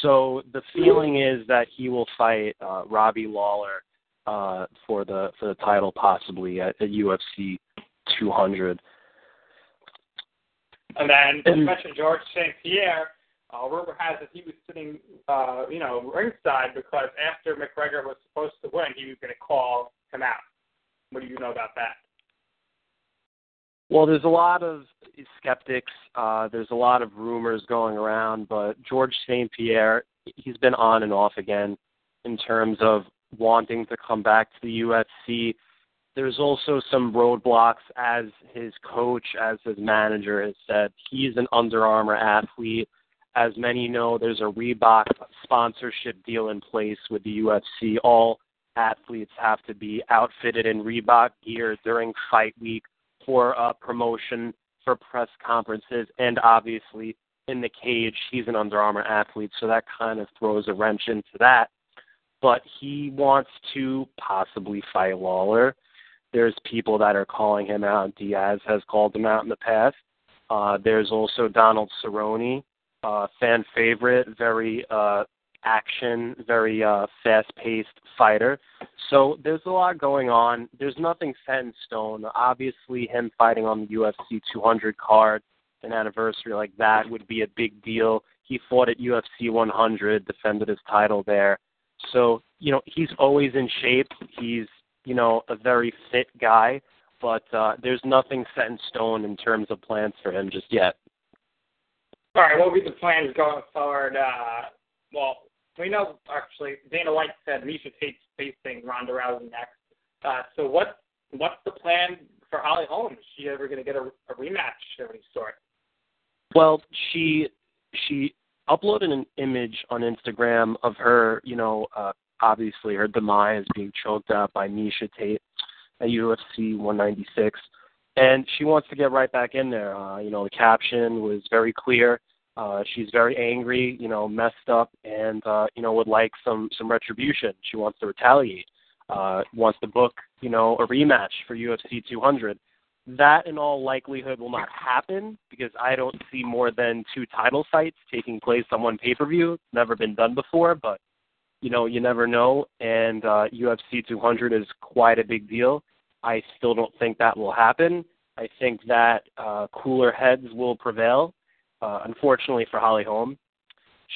So the feeling is that he will fight uh, Robbie Lawler uh, for the for the title, possibly at, at UFC 200. And then you mentioned George St. Pierre. Uh, rumor has that he was sitting, uh, you know, ringside because after McGregor was supposed to win, he was going to call him out. What do you know about that? Well, there's a lot of skeptics. Uh, there's a lot of rumors going around, but George St. Pierre, he's been on and off again in terms of wanting to come back to the UFC. There's also some roadblocks, as his coach, as his manager has said. He's an Under Armour athlete. As many know, there's a Reebok sponsorship deal in place with the UFC. All athletes have to be outfitted in Reebok gear during fight week for uh, promotion, for press conferences, and obviously in the cage, he's an Under Armour athlete, so that kind of throws a wrench into that. But he wants to possibly fight Lawler. There's people that are calling him out. Diaz has called him out in the past. Uh, there's also Donald Cerrone, uh, fan favorite, very uh, action, very uh, fast-paced fighter. So there's a lot going on. There's nothing set in stone. Obviously, him fighting on the UFC 200 card an anniversary like that would be a big deal. He fought at UFC 100, defended his title there. So, you know, he's always in shape. He's, you know, a very fit guy, but uh, there's nothing set in stone in terms of plans for him just yet. All right, what will be the plans going forward? Uh, well, we know actually Dana White said Miesha Tate's facing Ronda Rousey next. Uh, so what what's the plan for Holly Holm? Is she ever going to get a, a rematch of any sort? Well, she she uploaded an image on Instagram of her, you know, uh, obviously her demise being choked out by Miesha Tate at UFC 196, and she wants to get right back in there. Uh, you know, the caption was very clear. Uh, she's very angry, you know, messed up, and uh, you know would like some some retribution. She wants to retaliate. Uh, wants to book, you know, a rematch for UFC 200. That, in all likelihood, will not happen because I don't see more than two title fights taking place on one pay per view. Never been done before, but you know, you never know. And uh, UFC 200 is quite a big deal. I still don't think that will happen. I think that uh, cooler heads will prevail. Uh, unfortunately for Holly Holm,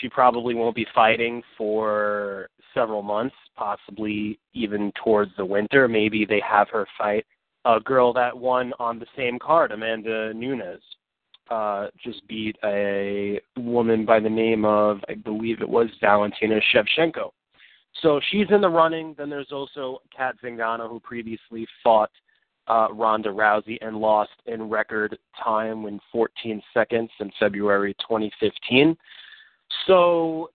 she probably won't be fighting for several months, possibly even towards the winter. Maybe they have her fight a girl that won on the same card, Amanda Nunes. Uh, just beat a woman by the name of, I believe it was Valentina Shevchenko. So she's in the running. Then there's also Cat Zingano, who previously fought uh, Ronda Rousey and lost in record time in 14 seconds in February 2015. So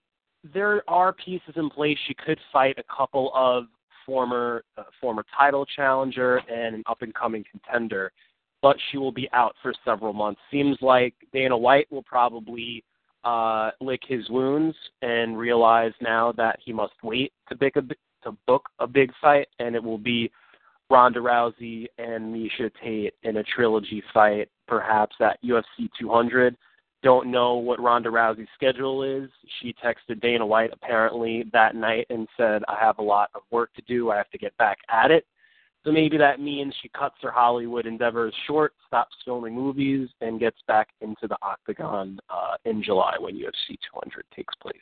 there are pieces in place. She could fight a couple of former uh, former title challenger and an up and coming contender, but she will be out for several months. Seems like Dana White will probably uh, lick his wounds and realize now that he must wait to a to book a big fight, and it will be Ronda Rousey and Miesha Tate in a trilogy fight, perhaps at UFC 200. Don't know what Ronda Rousey's schedule is. She texted Dana White apparently that night and said, I have a lot of work to do. I have to get back at it. So maybe that means she cuts her Hollywood endeavors short, stops filming movies, and gets back into the octagon uh, in July when UFC 200 takes place.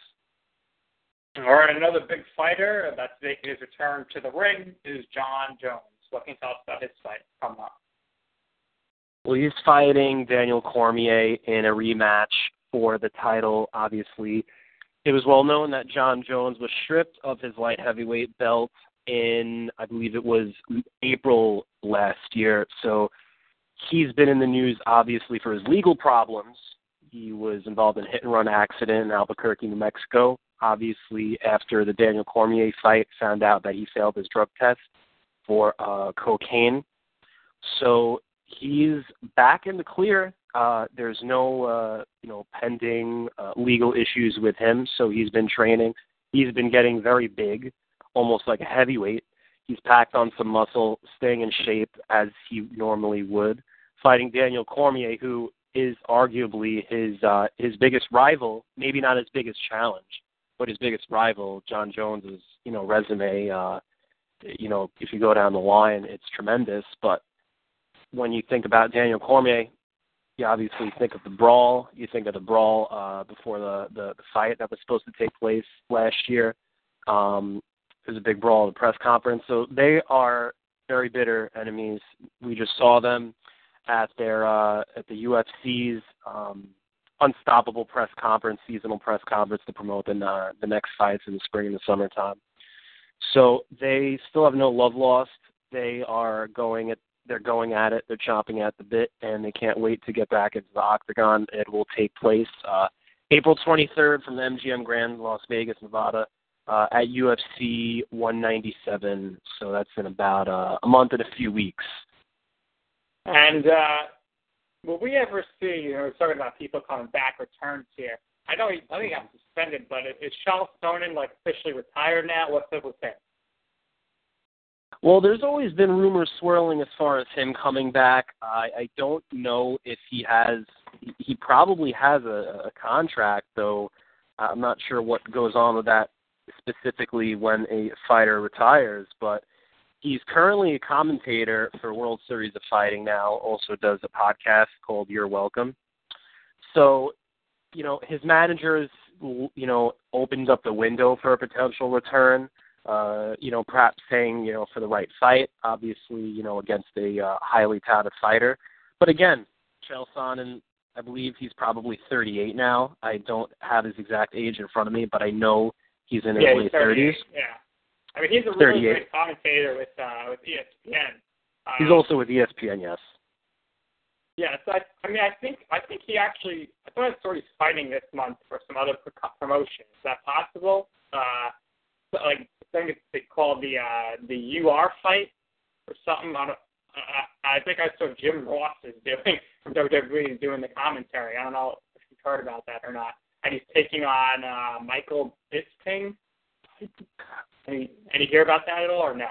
All right, another big fighter that's making his return to the ring is Jon Jones. What can you tell us about his fight coming up? Well, he's fighting Daniel Cormier in a rematch for the title. Obviously, it was well known that Jon Jones was stripped of his light heavyweight belt in, I believe it was April last year. So he's been in the news, obviously, for his legal problems. He was involved in a hit and run accident in Albuquerque, New Mexico. Obviously, after the Daniel Cormier fight, found out that he failed his drug test for uh, cocaine. So he's back in the clear. Uh, there's no uh, you know pending uh, legal issues with him, so he's been training. He's been getting very big, almost like a heavyweight. He's packed on some muscle, staying in shape as he normally would, fighting Daniel Cormier, who is arguably his uh, his biggest rival. Maybe not his biggest challenge, but his biggest rival. Jon Jones's you know resume. Uh, you know, if you go down the line, it's tremendous. But when you think about Daniel Cormier, you obviously think of the brawl. You think of the brawl uh, before the, the the fight that was supposed to take place last year. Um, there's a big brawl at the press conference. So they are very bitter enemies. We just saw them at their uh, at the UFC's um, unstoppable press conference, seasonal press conference to promote the uh, the next fights in the spring and the summertime. So they still have no love lost. They are going at they're going at it. They're chomping at the bit, and they can't wait to get back into the octagon. It will take place uh, April 23rd from the MGM Grand, Las Vegas, Nevada, uh, at UFC 197. So that's in about uh, a month and a few weeks. And uh, will we ever see? You know, we're talking about people coming back, returns here. I know he, I think got suspended, but is Chael Sonnen like officially retired now? What's up with him? Well, there's always been rumors swirling as far as him coming back. I, I don't know if he has. He probably has a, a contract, though. I'm not sure what goes on with that specifically when a fighter retires. But he's currently a commentator for World Series of Fighting now. Also does a podcast called You're Welcome. So, you know, his managers, you know, opened up the window for a potential return. Uh, you know, perhaps saying, you know, for the right fight, obviously, you know, against a uh, highly touted fighter. But again, Chael Sonnen, I believe he's probably 38 now. I don't have his exact age in front of me, but I know he's in his yeah, late 30s. Yeah. I mean, he's a really 38. great commentator with uh, with ESPN. Uh, He's also with ESPN, yes. Yeah, so I, I mean, I think I think he actually. I thought I saw he's fighting this month for some other pro- promotion. Is that possible? Uh, like I think it's they call the uh, the UR fight or something. I don't. I, I think I saw Jim Ross is doing from WWE is doing the commentary. I don't know if you've heard about that or not. And he's taking on uh, Michael Bisping. Any any hear about that at all or no?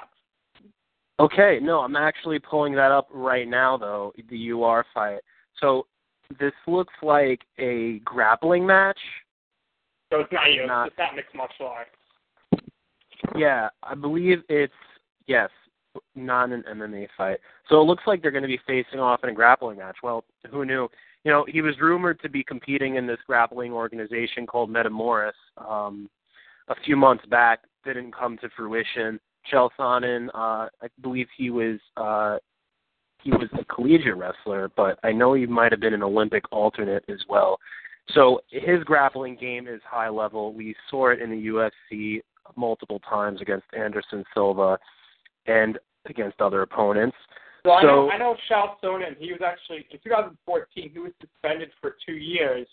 Okay, no, I'm actually pulling that up right now, though, the UR fight. So this looks like a grappling match. So it's not you. Not- It's not mixed martial arts. Yeah, I believe it's, yes, not an MMA fight. So it looks like they're going to be facing off in a grappling match. Well, who knew? You know, he was rumored to be competing in this grappling organization called Metamoris um, a few months back. Didn't come to fruition. Chael Sonnen, uh, I believe he was uh, he was a collegiate wrestler, but I know he might have been an Olympic alternate as well. So his grappling game is high level. We saw it in the UFC multiple times against Anderson Silva and against other opponents. So I know I know Chael Sonnen. He was actually in 2014. He was suspended for two years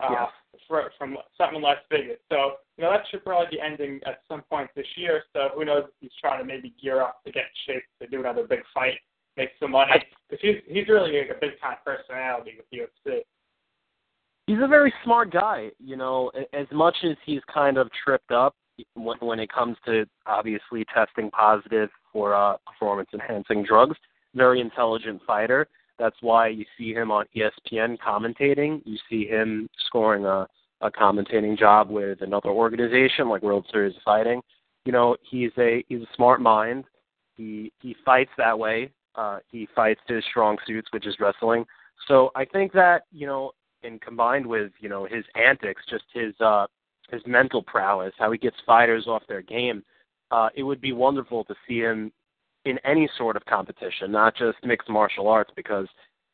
uh, Yes. for, from something in Las Vegas. So you know that should probably be ending at some point this year. So who knows if he's trying to maybe gear up to get in shape to do another big fight, make some money. Because he's he's really a big time personality with UFC. he's a very smart guy. You know, as much as he's kind of tripped up when, when it comes to obviously testing positive for uh, performance enhancing drugs, very intelligent fighter. That's why you see him on ESPN commentating. You see him scoring a, a commentating job with another organization like World Series of Fighting. You know, he's a he's a smart mind. He he fights that way. Uh, he fights his strong suits, which is wrestling. So I think that you know and combined with you know his antics, just his uh, his mental prowess, how he gets fighters off their game, uh, it would be wonderful to see him in any sort of competition, not just mixed martial arts, because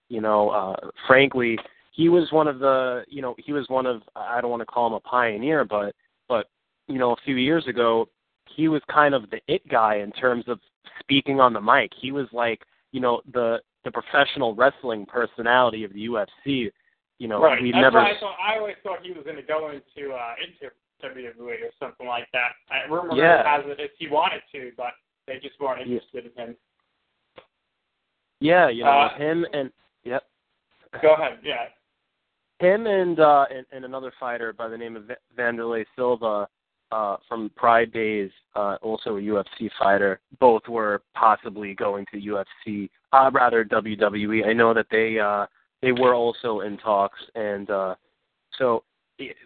you know, uh, frankly, he was one of the you know he was one of I don't want to call him a pioneer, but but you know a few years ago he was kind of the it guy in terms of speaking on the mic. He was like you know the the professional wrestling personality of the UFC you know, right. we That's never. I thought I always thought he was going to go into uh, into WWE or something like that. I rumor Yeah. has it if he wanted to, but they just weren't Yeah. interested in him. Yeah, you know, Uh, him and yep, Go ahead. Yeah. him and uh and, and another fighter by the name of Va- Vanderlei Silva uh from Pride Days, uh also a UFC fighter. Both were possibly going to UFC, uh rather WWE. I know that they uh they were also in talks and uh so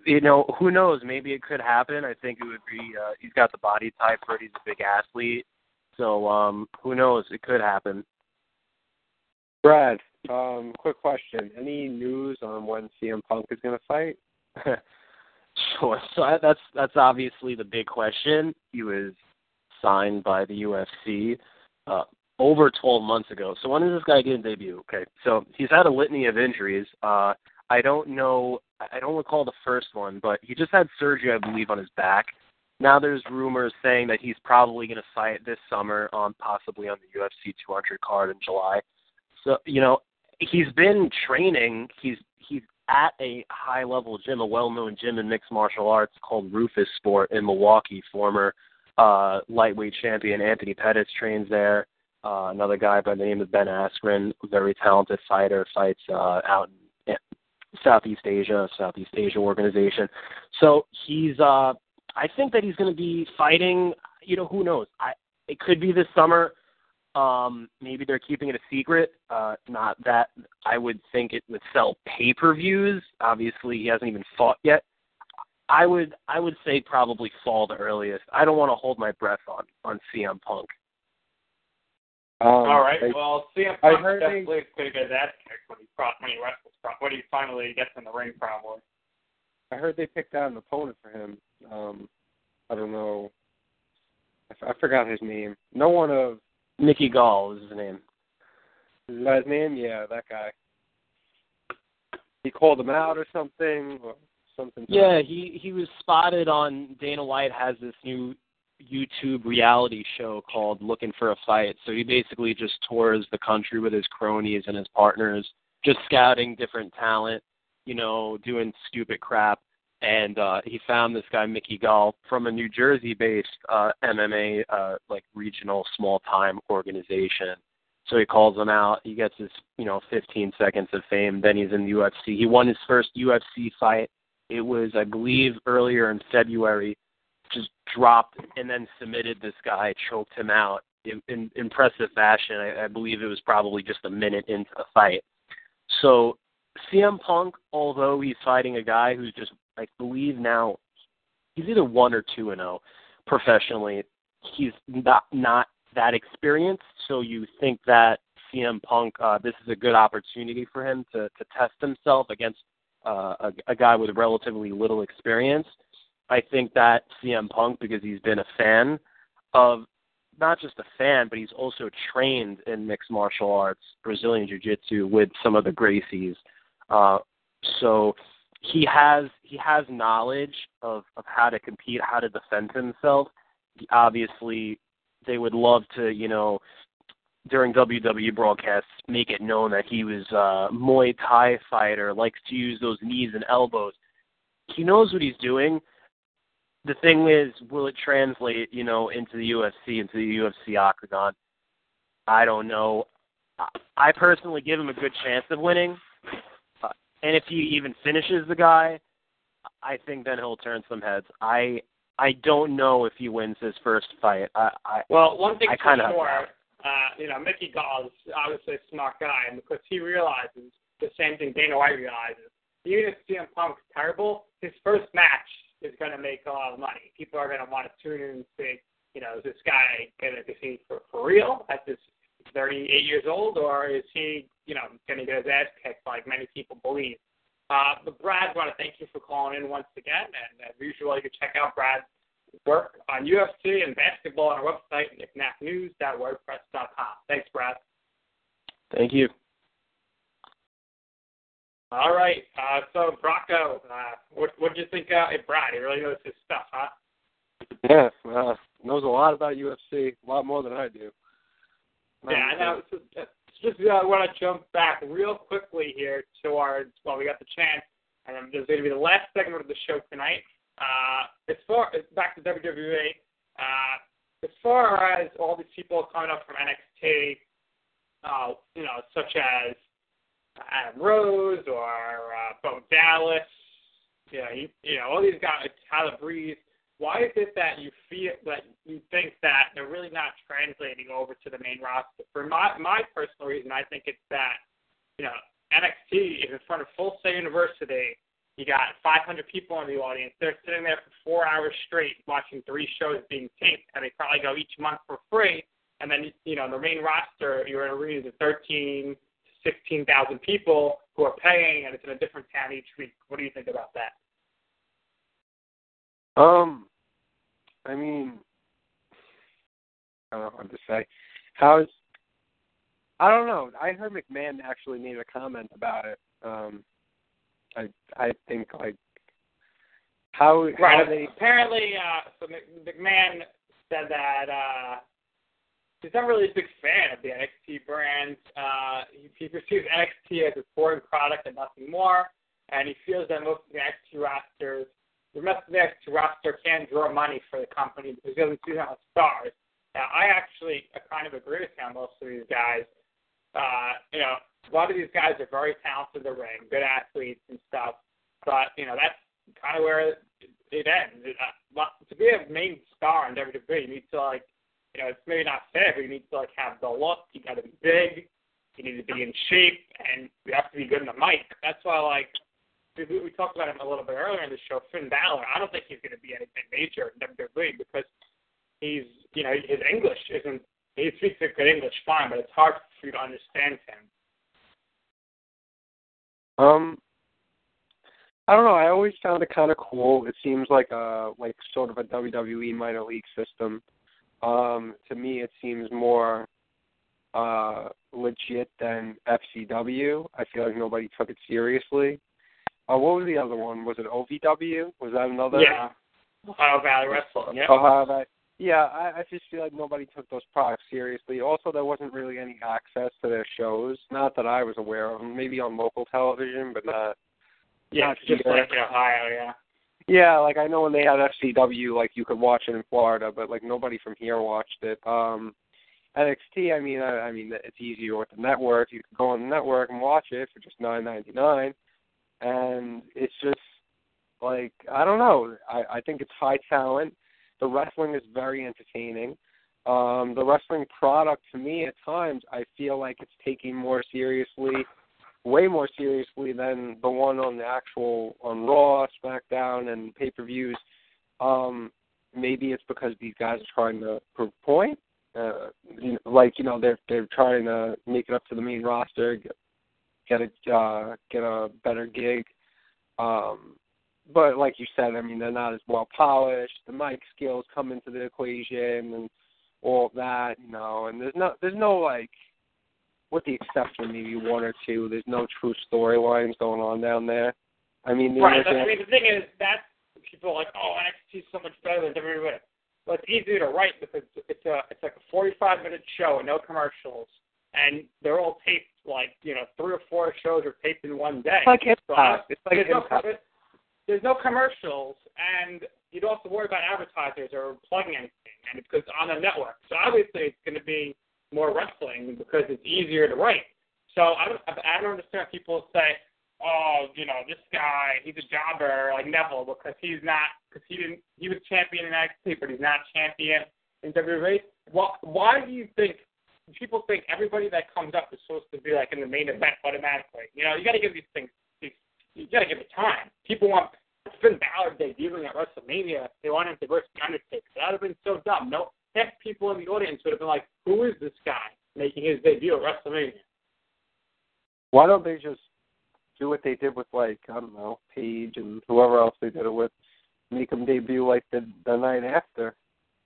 you know, who knows, maybe it could happen. I think it would be uh he's got the body type for it, he's a big athlete. So um who knows, it could happen. Brad, um, quick question. Any news on when CM Punk is going to fight? Sure. So I- that's that's obviously the big question. He was signed by the UFC uh, over 12 months ago. So when is this guy getting debut? Okay. So he's had a litany of injuries. Uh, I don't know. I don't recall the first one, but he just had surgery, I believe, on his back. Now there's rumors saying that he's probably going to fight this summer on possibly on the UFC 200 card in July. So you know he's been training. He's he's at a high level gym, a well known gym in mixed martial arts called Roufusport in Milwaukee. Former uh, lightweight champion Anthony Pettis trains there. Uh, another guy by the name of Ben Askren, very talented fighter, fights uh, out in Southeast Asia, Southeast Asia organization. So he's, uh, I think that he's going to be fighting. You know, who knows? I it could be this summer. Um, maybe they're keeping it a secret. Uh, not that I would think it would sell pay per views. Obviously, he hasn't even fought yet. I would I would say probably fall the earliest. I don't want to hold my breath on on CM Punk. Um, All right. they- well, CM I Punk heard they- definitely is going to get his ass kicked when he pro- when he wrestles pro- when he finally gets in the ring, probably. I heard they picked out an opponent for him. Um, I don't know. I, f- I forgot his name. No one of Mickey Gall is his name. is that his name? Yeah, that guy. He called him out or something, or something. Yeah, he he was spotted on Dana White has this new YouTube reality show called Looking for a Fight. So he basically just tours the country with his cronies and his partners, just scouting different talent, you know, doing stupid crap. And uh he found this guy Mickey Gall from a New Jersey based uh MMA uh like regional small time organization. So he calls him out. He gets his, you know, 15 seconds of fame. Then he's in the UFC. He won his first UFC fight. It was, I believe, earlier in February. Just dropped and then submitted this guy, choked him out in, in impressive fashion. I, I believe it was probably just a minute into the fight. So CM Punk, although he's fighting a guy who's just, I believe now, he's either one or two and zero professionally. He's not not that experienced, so you think that CM Punk, uh, this is a good opportunity for him to to test himself against uh, a, a guy with relatively little experience. I think that CM Punk, because he's been a fan of not just a fan, but he's also trained in mixed martial arts, Brazilian Jiu Jitsu with some of the Gracies. Uh, so he has he has knowledge of of how to compete, how to defend himself. Obviously, they would love to, you know, during WWE broadcasts, make it known that he was a Muay Thai fighter, likes to use those knees and elbows. He knows what he's doing. The thing is, will it translate, you know, into the UFC, into the UFC octagon? I don't know. I personally give him a good chance of winning. And if he even finishes the guy, I think then he'll turn some heads. I I don't know if he wins his first fight. I, I Well, one thing I for sure, uh, you know, Mickey Gall is obviously a smart guy, and because he realizes the same thing Dana White realizes. Even if CM Punk's terrible, his first match is going to make a lot of money. People are going to want to tune in and see, you know, is this guy going to compete for, for real at this 38 years old, or is he, you know, going to get his ass kicked like many people believe? Uh, but Brad, I want to thank you for calling in once again, and as usual, you can check out Brad's work on UFC and basketball on our website, knickknacknews.wordpress.com. Thanks, Brad. Thank you. All right. Uh, so, Bracco, uh, what what do you think? Uh, hey, Brad, he really knows his stuff, huh? Yeah, uh, knows a lot about UFC, a lot more than I do. Yeah, I know. So, uh, just uh, want to jump back real quickly here towards well, we got the chance, and then there's going to be the last segment of the show tonight. Uh, as far as back to WWE, uh, as far as all these people coming up from NXT, uh, you know, such as Adam Rose or uh, Bo Dallas, you know, you, you know, all these guys, Tyler Breeze. Why is it that you feel that you think that they're really not translating over to the main roster? For my my personal reason, I think it's that you know NXT is in front of Full Sail University. You got 500 people in the audience. They're sitting there for four hours straight watching three shows being taped, and they probably go each month for free. And then you know the main roster, you're in arenas of 13 to 16,000 people who are paying, and it's in a different town each week. What do you think about that? Um, I mean, I don't know what to say. How's I don't know. I heard McMahon actually made a comment about it. Um, I I think like how Right. how they Apparently, uh, so McMahon said that uh, he's not really a big fan of the NXT brand. Uh, he, he perceives NXT as a foreign product and nothing more, and he feels that most of the NXT rosters, the rest of the NXT roster can draw money for the company because he doesn't see them stars. Now, I actually kind of agree with him. Most of these guys, uh, you know, a lot of these guys are very talented in the ring, good athletes and stuff. But you know, that's kind of where it, it ends. It, uh, to be a main star in WWE, you need to like, you know, it's maybe not fair, but you need to like have the look. You got to be big. You need to be in shape, and you have to be good in the mic. That's why, like, we, we talked about him a little bit earlier in the show. Finn Balor. I don't think he's going to be anything major in WWE because he's, you know, his English isn't He speaks a good English fine, but it's hard for you to understand him. Um, I don't know. I always found it kind of cool. It seems like a like sort of a WWE minor league system. Um, to me, it seems more uh legit than FCW. I feel like nobody took it seriously. Uh, what was the other one? Was it OVW? Was that another? Yeah. Ohio Valley Wrestling. Yeah. Ohio Valley. Yeah, I, I just feel like nobody took those products seriously. Also, there wasn't really any access to their shows. Not that I was aware of. Maybe on local television, but not. Yeah, not just here. like in Ohio. Yeah. Yeah, like I know when they had FCW, like you could watch it in Florida, but like nobody from here watched it. Um NXT, I mean, I, I mean, it's easier with the network. You can go on the network and watch it for just nine ninety nine, and it's just like I don't know. I I think it's high talent. The wrestling is very entertaining. Um, the wrestling product to me at times I feel like it's taking more seriously, way more seriously than the one on the actual on Raw, SmackDown, and pay per views. Um, maybe it's because these guys are trying to prove a point. Uh, you know, like you know they're they're trying to make it up to the main roster, get, a uh, get a better gig. Um, but like you said, I mean they're not as well polished. The mic skills come into the equation and all that, you know. And there's no there's no like, with the exception of maybe one or two, there's no true storylines going on down there. I mean, the Right. only I mean, the thing is that people are like, oh, NXT is so much better than WWE. Well, it's easier to write because it's a it's like a 45 minute show and no commercials, and they're all taped like you know three or four shows are taped in one day. it's like So. It's like there's, no, there's no commercials, and you don't have to worry about advertisers or plugging anything, and it's because it's on the network. So obviously, it's going to be more wrestling because it's easier to write. So I don't, I don't understand people say, oh, you know, this guy, he's a jobber like Neville because he's not, because he didn't, he was champion in NXT, but he's not champion in WWE. Why, why do you think? People think everybody that comes up is supposed to be like in the main event automatically. You know, you got to give these things you got to give it time. People want Finn Balor debuting at WrestleMania. They want him to versus the Undertaker. That would have been so dumb. No, half people in the audience would have been like, "Who is this guy making his debut at WrestleMania?" Why don't they just do what they did with like I don't know Paige and whoever else they did it with, make them debut like the the night after,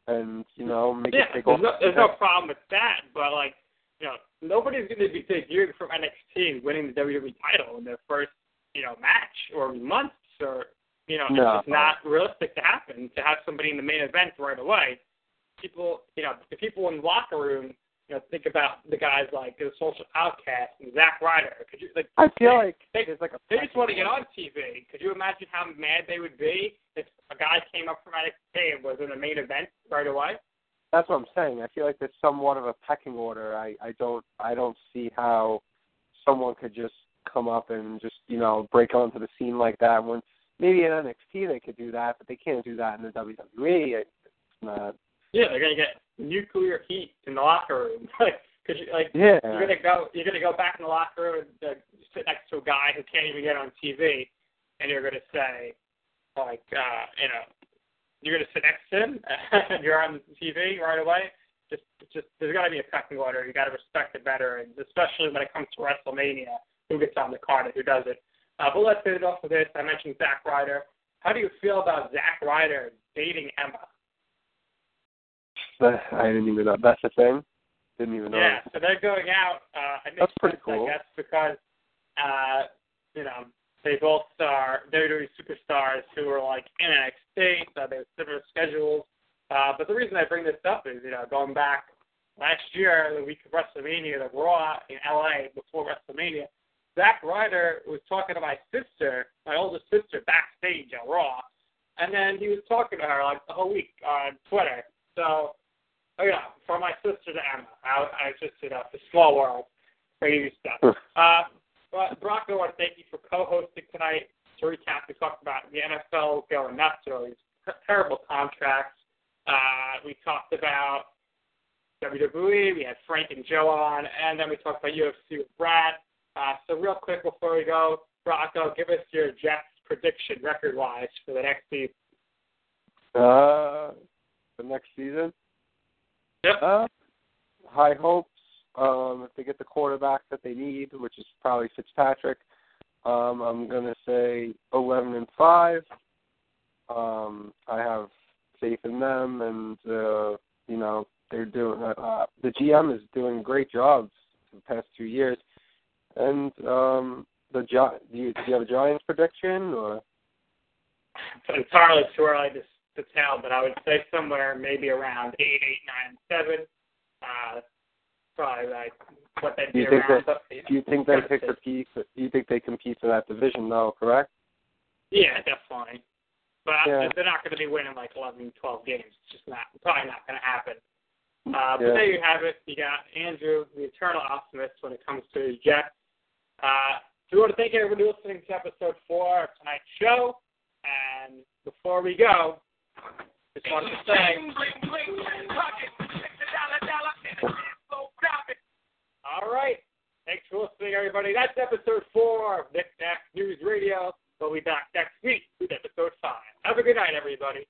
and you know make Yeah, it take there's off. no, there's no problem with that, but like, you know, nobody's going to be debuting from NXT winning the WWE title in their first, you know, match or months or, you know, No. it's just not realistic to happen to have somebody in the main event right away. People, you know, the people in the locker room, you know, think about the guys like the Social Outcast and Zack Ryder. Could you like? I feel they- like they, there's like a they just want to get on TV. Could you imagine how mad they would be if a guy came up from NXT and was in the main event right away? That's what I'm saying. I feel like there's somewhat of a pecking order. I I don't I don't see how someone could just come up and just you know break onto the scene like that. When maybe in NXT they could do that, but they can't do that in the WWE. It's not. Yeah, they're gonna get nuclear heat in the locker room. like, cause you, like Yeah. you're gonna go, you're gonna go back in the locker room and uh, sit next to a guy who can't even get on TV, and you're gonna say, like, uh, you know, you're gonna sit next to him, and you're on TV right away. Just, just there's got to be a pecking order. You got to respect the veterans, especially when it comes to WrestleMania. Who gets on the card and who doesn't? Uh, but let's finish off with this. I mentioned Zack Ryder. How do you feel about Zack Ryder dating Emma? I didn't even know that's a thing. Didn't even know. Yeah, so they're going out. Uh, it That's pretty sense, cool. I guess, because uh, you know they both are WWE superstars who are like in NXT, so they have similar schedules. Uh, but the reason I bring this up is, you know, going back last year, the week of WrestleMania, the Raw in LA before WrestleMania, Zack Ryder was talking to my sister, my oldest sister, backstage at Raw, and then he was talking to her like the whole week on Twitter. So Oh yeah, from my sister to Emma. I, I just know, it's a small world. Crazy stuff. uh, but Brock, I want to thank you for co-hosting tonight. To recap, we talked about the NFL going nuts with all these terrible contracts. Uh, we talked about WWE. We had Frank and Joe on, and then we talked about UFC with Brad. Uh, so real quick before we go, Rocco, give us your Jets prediction record-wise for the next season. Uh, the next season. Yep. Uh, high hopes. Um, if they get the quarterback that they need, which is probably Fitzpatrick, um, I'm gonna say 11 and five. Um, I have faith in them, and uh, you know they're doing. Uh, the GM is doing great job for the past two years, and um, the Gi- do you, do you have a Giants prediction or? It's entirely too early to, to tell, but I would say somewhere maybe around eight, eight, nine, seven. Uh, probably like what they'd Do you be think around. that? Do you think they pick the piece? Do you think they compete for that division though? Correct. Yeah, definitely. But Yeah. they're not going to be winning like 11, 12 games. It's just not probably not going to happen. Uh, but Yeah. there you have it. You got Andrew, the eternal optimist when it comes to his Jets. Uh, we want to thank everybody listening to episode four of tonight's show. And before we go, just wanted to say, all right. Thanks for listening, everybody. That's episode four of Nick Knack News Radio. We'll be back next week with episode five. Have a good night, everybody.